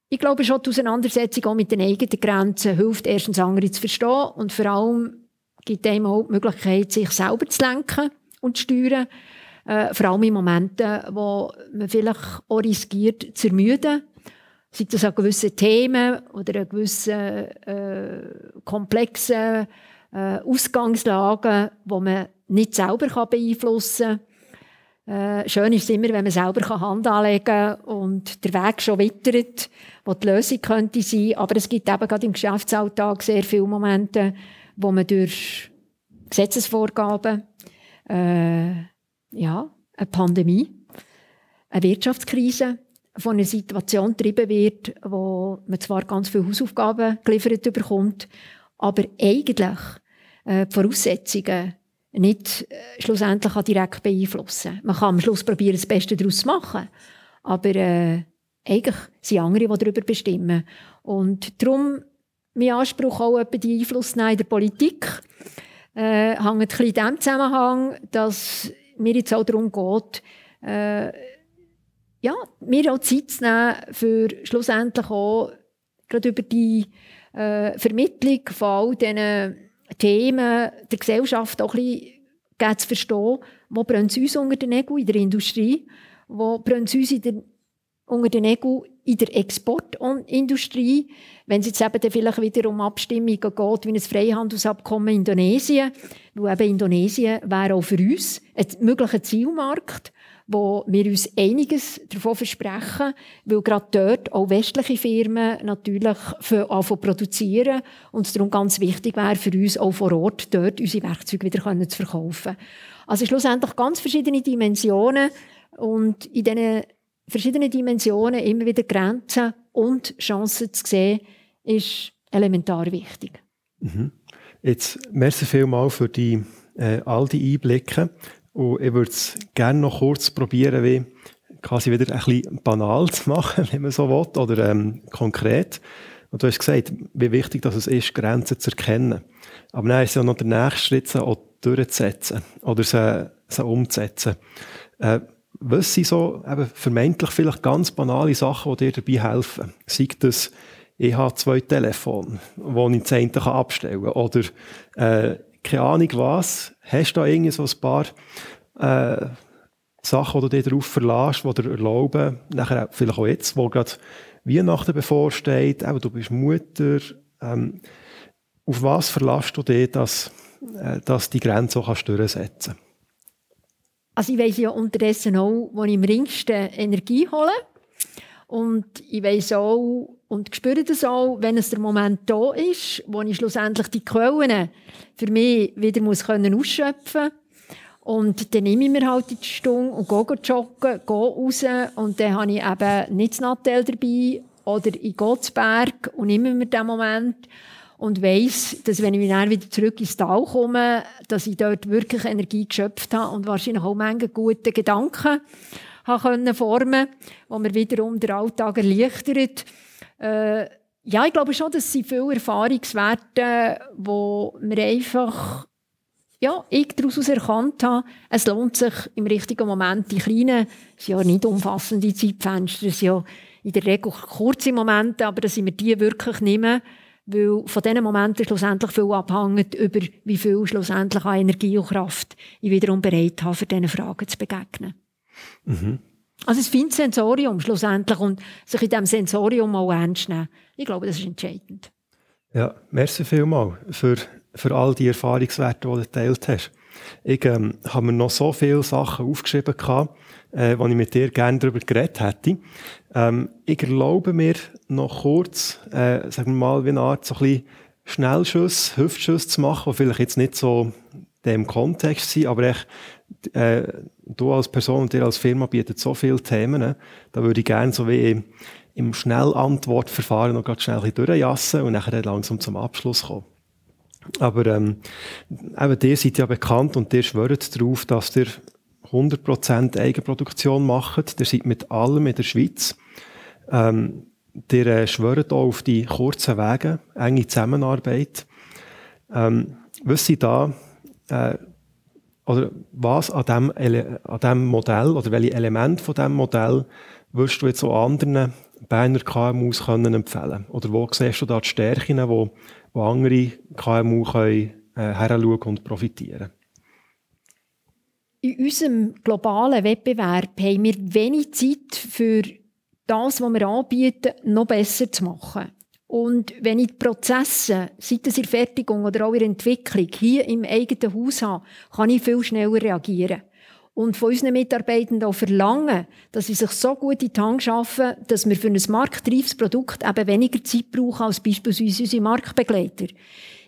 Speaker 2: ich glaube schon, die Auseinandersetzung auch mit den eigenen Grenzen hilft erstens andere zu verstehen und vor allem gibt einem auch die Möglichkeit, sich selber zu lenken und zu steuern. Äh, vor allem in Momenten, wo man vielleicht auch riskiert zu ermüden. Sei das an gewissen Themen oder an gewissen äh, komplexen äh, Ausgangslagen, die man nicht selber beeinflussen kann. Äh, schön ist es immer, wenn man selber Hand anlegen kann und der Weg schon wittert, wo die Lösung könnte sein. Aber es gibt eben gerade im Geschäftsalltag sehr viele Momente, wo man durch Gesetzesvorgaben äh, ja, eine Pandemie, eine Wirtschaftskrise von einer Situation getrieben wird, wo man zwar ganz viele Hausaufgaben geliefert bekommt, aber eigentlich äh, die Voraussetzungen nicht äh, schlussendlich direkt beeinflussen. Man kann am Schluss probieren, das Beste daraus zu machen, aber äh, eigentlich sind andere, die darüber bestimmen. Und darum mein Anspruch auch etwa die Einflussnahme in der Politik äh, hängt ein bisschen in dem Zusammenhang, dass mir jetzt auch darum geht, äh, ja, mir auch Zeit zu nehmen, für schlussendlich auch gerade über die äh, Vermittlung von all diesen Themen der Gesellschaft auch ein bisschen zu verstehen, wo brennt es uns unter den Nägeln in der Industrie, wo brennt es uns in der, unter den Nägeln in der Exportindustrie, wenn es jetzt eben dann vielleicht wieder um Abstimmungen geht, wie ein Freihandelsabkommen in Indonesien, wo eben Indonesien wäre auch für uns ein möglicher Zielmarkt, wo wir uns einiges davon versprechen, weil gerade dort auch westliche Firmen natürlich für, anfangen produzieren und es darum ganz wichtig wäre für uns auch vor Ort dort unsere Werkzeuge wieder können zu verkaufen. Also schlussendlich ganz verschiedene Dimensionen und in diesen verschiedenen Dimensionen immer wieder Grenzen und Chancen zu sehen, ist elementar wichtig.
Speaker 1: Mhm. Jetzt, merci vielmal für die, äh, all die Einblicke. Und ich würde es gerne noch kurz probieren, wie quasi wieder ein bisschen banal zu machen, wenn man so will, oder ähm, konkret. Und du hast gesagt, wie wichtig dass es ist, Grenzen zu erkennen. Aber dann ist ja noch der nächste Schritt, sie auch durchzusetzen oder sie, sie umzusetzen. Äh, was sind so eben vermeintlich vielleicht ganz banale Sachen, die dir dabei helfen? Sei das, ich habe zwei Telefone, die ich das eine abstellen kann. Oder, äh, keine Ahnung was. Hast du da irgendwie so ein paar äh, Sachen, die du dir darauf verlässt, die dir erlauben, nachher vielleicht auch jetzt, wo gerade Weihnachten bevorsteht, eben, du bist Mutter, ähm, auf was verlässt du dich, dass, äh, dass die Grenze auch durchsetzen kannst?
Speaker 2: Also ich weiss ja unterdessen auch, wo ich am ringsten Energie hole. Und ich weiss auch und spüre das auch, wenn es der Moment da ist, wo ich schlussendlich die Quellen für mich wieder muss können ausschöpfen. Und dann nehme ich mir halt die Stunde und gehe joggen, gehe raus. Und dann habe ich eben nicht das Nattel dabei oder ich gehe zu Berg und nehme mir den Moment und weiss, dass wenn ich dann wieder zurück ins Tal komme, dass ich dort wirklich Energie geschöpft habe und wahrscheinlich auch Menge gute Gedanken können formen, wo mir wiederum der Alltag erleichtert. Äh, ja, ich glaube schon, dass sie viele Erfahrungswerte, wo mir einfach ja, ich daraus erkannt habe, es lohnt sich im richtigen Moment, die kleinen, sind ja nicht umfassende Zeitfenster, sind ja in der Regel kurze Momente, aber dass ich mir die wirklich nehme, weil von diesen Momenten schlussendlich viel abhängt, über wie viel schlussendlich an Energie und Kraft ich wiederum bereit habe, für diesen Fragen zu begegnen. Mhm. Also es findet Sensorium schlussendlich und sich in diesem Sensorium auch ernst nehmen. Ich glaube, das ist entscheidend.
Speaker 1: Ja, merci vielmals für, für all die Erfahrungswerte, die du geteilt hast. Ich ähm, habe mir noch so viele Sachen aufgeschrieben, gehabt, äh, die ich mit dir gerne darüber geredet hätte. Ähm, ich erlaube mir noch kurz, äh, sagen wir mal, wie eine Art so ein bisschen Schnellschuss, Hüftschuss zu machen, die vielleicht jetzt nicht so dem Kontext sind, aber echt, äh, du als Person und dir als Firma bietet so viele Themen, ne? da würde ich gerne so wie im, Schnellantwortverfahren noch ganz schnell durchjassen und nachher langsam zum Abschluss kommen. Aber ähm, eben, ihr seid ja bekannt und ihr schwört darauf, dass ihr 100% Eigenproduktion macht. Ihr seid mit allem in der Schweiz. Ähm, ihr äh, schwört auch auf die kurzen Wege, enge Zusammenarbeit. Ähm, was sind da, äh, oder was an dem, an dem Modell, oder welche Elemente von diesem Modell würdest du jetzt so anderen Berner KMUs können empfehlen? Oder wo siehst du da die Stärken, wo, wo andere KMU können, äh, heranschauen und profitieren?
Speaker 2: In unserem globalen Wettbewerb haben wir wenig Zeit für das, was wir anbieten, noch besser zu machen. Und wenn ich die Prozesse, sei es in der Fertigung oder auch in der Entwicklung, hier im eigenen Haus habe, kann ich viel schneller reagieren. Und von unseren Mitarbeitenden auch verlangen, dass sie sich so gut in die Hand schaffen, dass wir für ein marktreifes Produkt eben weniger Zeit brauchen als beispielsweise unsere Marktbegleiter.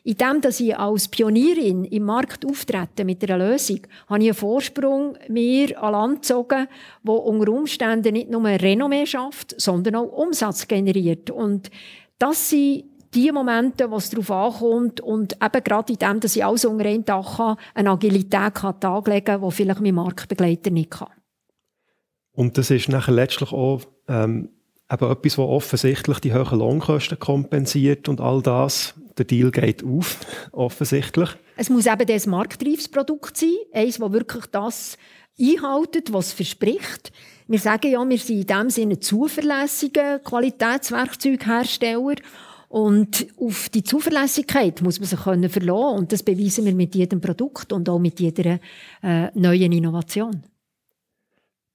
Speaker 2: In dem, dass ich als Pionierin im Markt auftrete mit einer Lösung, habe ich einen Vorsprung mir an Land gezogen, der unter Umständen nicht nur Renommee schafft, sondern auch Umsatz generiert. Und das sind die Momente, wo es darauf ankommt und eben gerade in dem, dass ich alles unter einem Dach habe, eine Agilität kann taglegen kann, die vielleicht mein Marktbegleiter nicht kann.
Speaker 1: Und das ist nachher letztlich auch ähm, eben etwas, was offensichtlich die hohen Lohnkosten kompensiert und all das. Der Deal geht auf, offensichtlich.
Speaker 2: Es muss eben das marktreifes Produkt sein, eins, das wirklich das einhaltet, was es verspricht. Wir sagen ja, wir sind in dem Sinne zuverlässige Qualitätswerkzeughersteller. Und auf die Zuverlässigkeit muss man sich können verlassen. Und das beweisen wir mit jedem Produkt und auch mit jeder äh, neuen Innovation.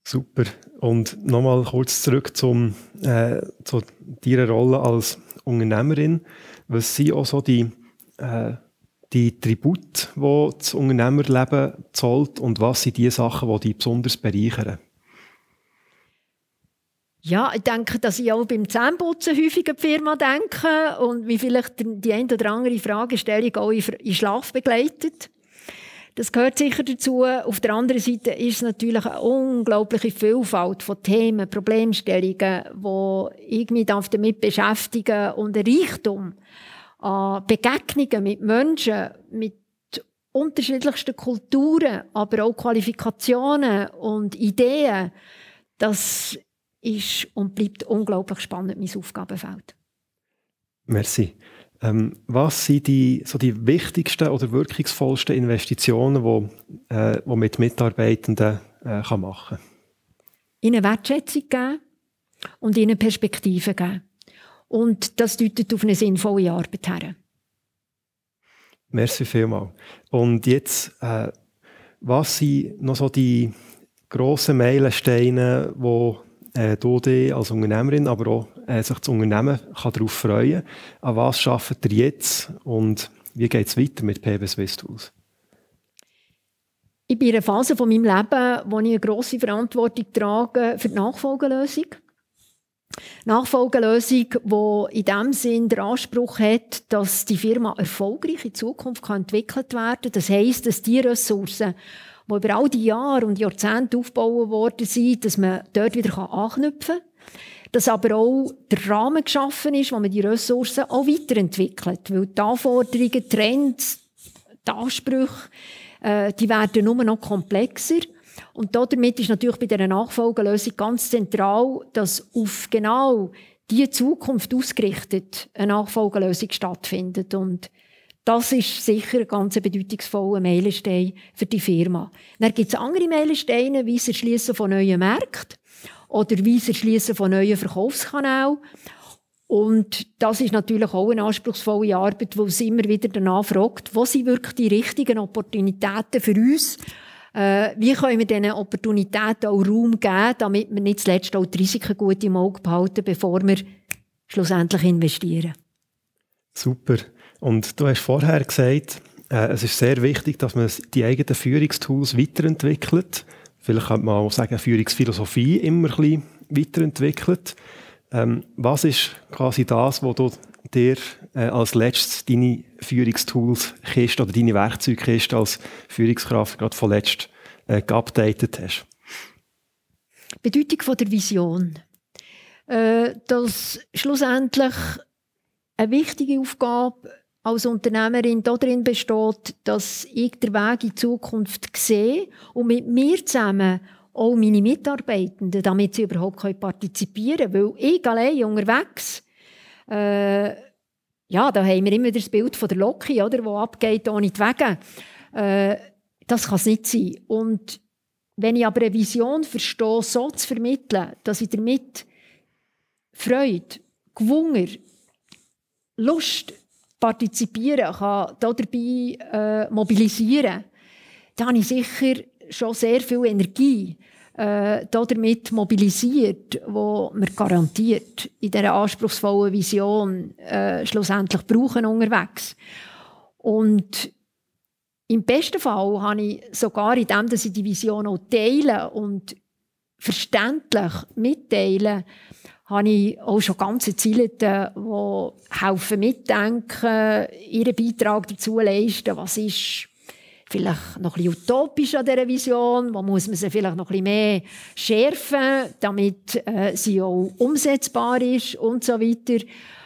Speaker 1: Super. Und nochmal kurz zurück zum, äh, zu deiner Rolle als Unternehmerin. Was sind auch so die, äh, die Tribute, die das Unternehmerleben zahlt und was sind die Sachen, die dich besonders bereichern?
Speaker 2: Ja, ich denke, dass ich auch beim Zähneputzen häufig an die Firma denke und wie vielleicht die eine oder andere Fragestellung auch in Schlaf begleitet. Das gehört sicher dazu. Auf der anderen Seite ist es natürlich eine unglaubliche Vielfalt von Themen, Problemstellungen, wo ich mich damit beschäftigen und ein Reichtum an Begegnungen mit Menschen, mit unterschiedlichsten Kulturen, aber auch Qualifikationen und Ideen, das ist und bleibt unglaublich spannend, mein Aufgabenfeld.
Speaker 1: Merci. Ähm, was sind die, so die wichtigsten oder wirkungsvollsten Investitionen, die, äh, die mit Mitarbeitenden äh, kann machen kann?
Speaker 2: Ihnen Wertschätzung geben und ihnen Perspektiven geben. Und das deutet auf eine sinnvolle Arbeit her.
Speaker 1: Merci vielmals. Und jetzt, äh, was sind noch so die grossen Meilensteine, die äh, du dich als Unternehmerin, aber auch äh, sich das Unternehmen kann darauf freuen An was arbeitet ihr jetzt und wie geht es weiter mit PB Swiss Tools?
Speaker 2: Ich bin in einer Phase von meinem Leben, wo ich eine grosse Verantwortung trage für die Nachfolgelösung. Nachfolgelösung, die in dem Sinn den Anspruch hat, dass die Firma erfolgreich in Zukunft entwickelt werden kann. Das heisst, dass die Ressourcen, die über all die Jahre und Jahrzehnte aufgebaut worden sind, dass man dort wieder anknüpfen kann. Dass aber auch der Rahmen geschaffen ist, wo man die Ressourcen auch weiterentwickelt. Weil die Anforderungen, Trends, die Ansprüche, äh, die werden nur noch komplexer. Und damit ist natürlich bei dieser Nachfolgelösung ganz zentral, dass auf genau die Zukunft ausgerichtet eine Nachfolgelösung stattfindet. Und das ist sicher ein ganz bedeutungsvoller Meilenstein für die Firma. Dann gibt es andere Meilensteine, wie das Erschließen von neuen Märkten oder wie das Erschließen von neuen Verkaufskanälen. Und das ist natürlich auch eine anspruchsvolle Arbeit, wo es immer wieder danach fragt, wo sind wirklich die richtigen Opportunitäten für uns? Äh, wie können wir diesen Opportunitäten auch Raum geben, damit wir nicht zuletzt auch die Risiken gut im Auge behalten, bevor wir schlussendlich investieren?
Speaker 1: Super. Und du hast vorher gesagt, äh, es ist sehr wichtig, dass man die eigenen Führungstools weiterentwickelt. Vielleicht könnte man auch sagen, Führungsphilosophie immer ein bisschen weiterentwickelt. Ähm, was ist quasi das, wo du dir äh, als letztes deine Führungstools Kiste oder deine Werkzeugkiste als Führungskraft gerade von letzt äh, geupdatet hast?
Speaker 2: Bedeutung von der Vision. Äh, dass schlussendlich eine wichtige Aufgabe als Unternehmerin darin besteht, dass ich den Weg in die Zukunft sehe und mit mir zusammen auch meine Mitarbeitenden, damit sie überhaupt partizipieren können. Weil ich allein unterwegs, äh, ja, da haben wir immer das Bild von der Loki, oder, die abgeht ohne die Wege. Äh, das kann es nicht sein. Und wenn ich aber eine Vision verstehe, so zu vermitteln, dass ich damit Freude, Gewunger, Lust partizipieren kann, dabei äh, mobilisieren, dann habe ich sicher schon sehr viel Energie äh, damit mobilisiert, wo wir garantiert in dieser anspruchsvollen Vision äh, schlussendlich brauchen unterwegs. Und im besten Fall habe ich sogar in dem, dass ich die Vision auch teile und verständlich mitteile, habe ich auch schon ganze Ziele, die helfen mitdenken, ihren Beitrag dazu leisten, was ist vielleicht noch ein bisschen utopisch an dieser Vision, wo muss man sie vielleicht noch ein bisschen mehr schärfen, damit äh, sie auch umsetzbar ist und so weiter.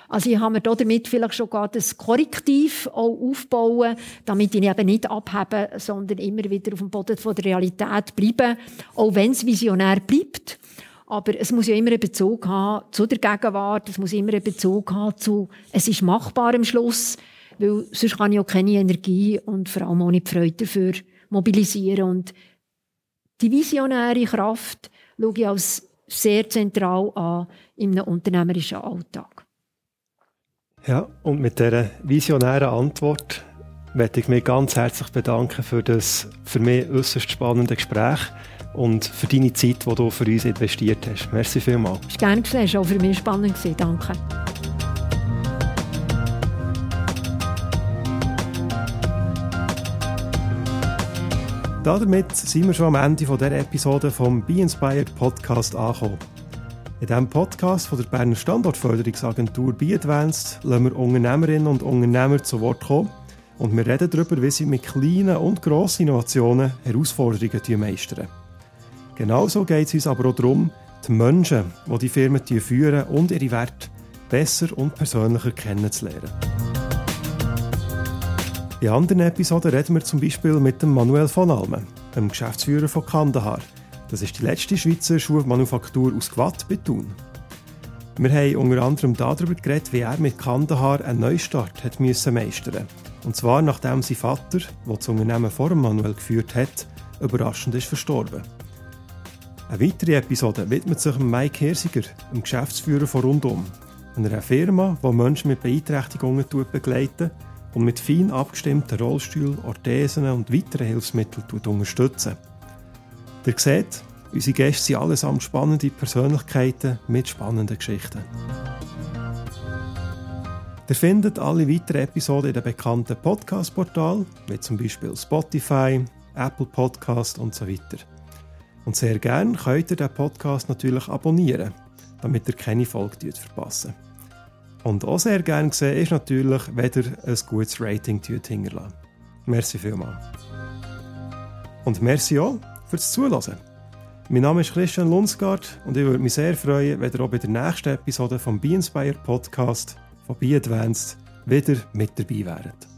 Speaker 2: Also ich habe mir damit vielleicht schon gerade das Korrektiv auch aufbauen, damit ich eben nicht abhebe, sondern immer wieder auf dem Boden der Realität bleibe, auch wenn es visionär bleibt. Aber es muss ja immer einen Bezug haben zu der Gegenwart, es muss immer einen Bezug haben zu, es ist machbar am Schluss, weil sonst kann ich auch keine Energie und vor allem auch nicht Freude dafür mobilisieren. Und die visionäre Kraft schaue ich als sehr zentral an in einem unternehmerischen Alltag.
Speaker 1: Ja, und mit dieser visionären Antwort möchte ich mich ganz herzlich bedanken für das für mich äußerst spannende Gespräch und für deine Zeit, die du für uns investiert hast. Merci vielmals.
Speaker 2: Es war gerne, es war auch für mich spannend. Danke.
Speaker 1: Damit sind wir schon am Ende dieser Episode vom Be Inspired Podcast angekommen. In diesem Podcast von der Berner Standortförderungsagentur Be Advanced lassen wir Unternehmerinnen und Unternehmer zu Wort kommen und wir reden darüber, wie sie mit kleinen und grossen Innovationen Herausforderungen meistern. Genauso geht es uns aber auch darum, die Menschen, die die Firmen führen und ihre Werte besser und persönlicher kennenzulernen. In anderen Episoden reden wir zum Beispiel mit dem Manuel von Almen, dem Geschäftsführer von Kandahar. Das ist die letzte Schweizer Schuhmanufaktur aus Gwatt bei Thun. Wir haben unter anderem darüber geredet, wie er mit Kandahar einen Neustart hat müssen meistern Und zwar nachdem sein Vater, der das Unternehmen vor Manuel geführt hat, überraschend ist verstorben. Eine weitere Episode widmet sich Mike Hirsiger, dem Geschäftsführer von Rundum, einer Firma, die Menschen mit Beeinträchtigungen begleitet und mit fein abgestimmten Rollstühlen, Orthesen und weiteren Hilfsmitteln unterstützen. Ihr seht, unsere Gäste sind allesamt spannende Persönlichkeiten mit spannenden Geschichten. Ihr findet alle weiteren Episoden in den bekannten Podcast-Portalen, wie zum Beispiel Spotify, Apple Podcast und so weiter. Und sehr gerne könnt ihr den Podcast natürlich abonnieren, damit ihr keine Folge verpassen. Und auch sehr gerne gesehen ist natürlich, wenn ihr ein gutes Rating hinterlassen. Merci vielmals. Und merci auch fürs Zuhören. Mein Name ist Christian Lunsgaard und ich würde mich sehr freuen, wenn ihr auch bei der nächsten Episode vom Be Inspire Podcast von Be Advanced wieder mit dabei wäret.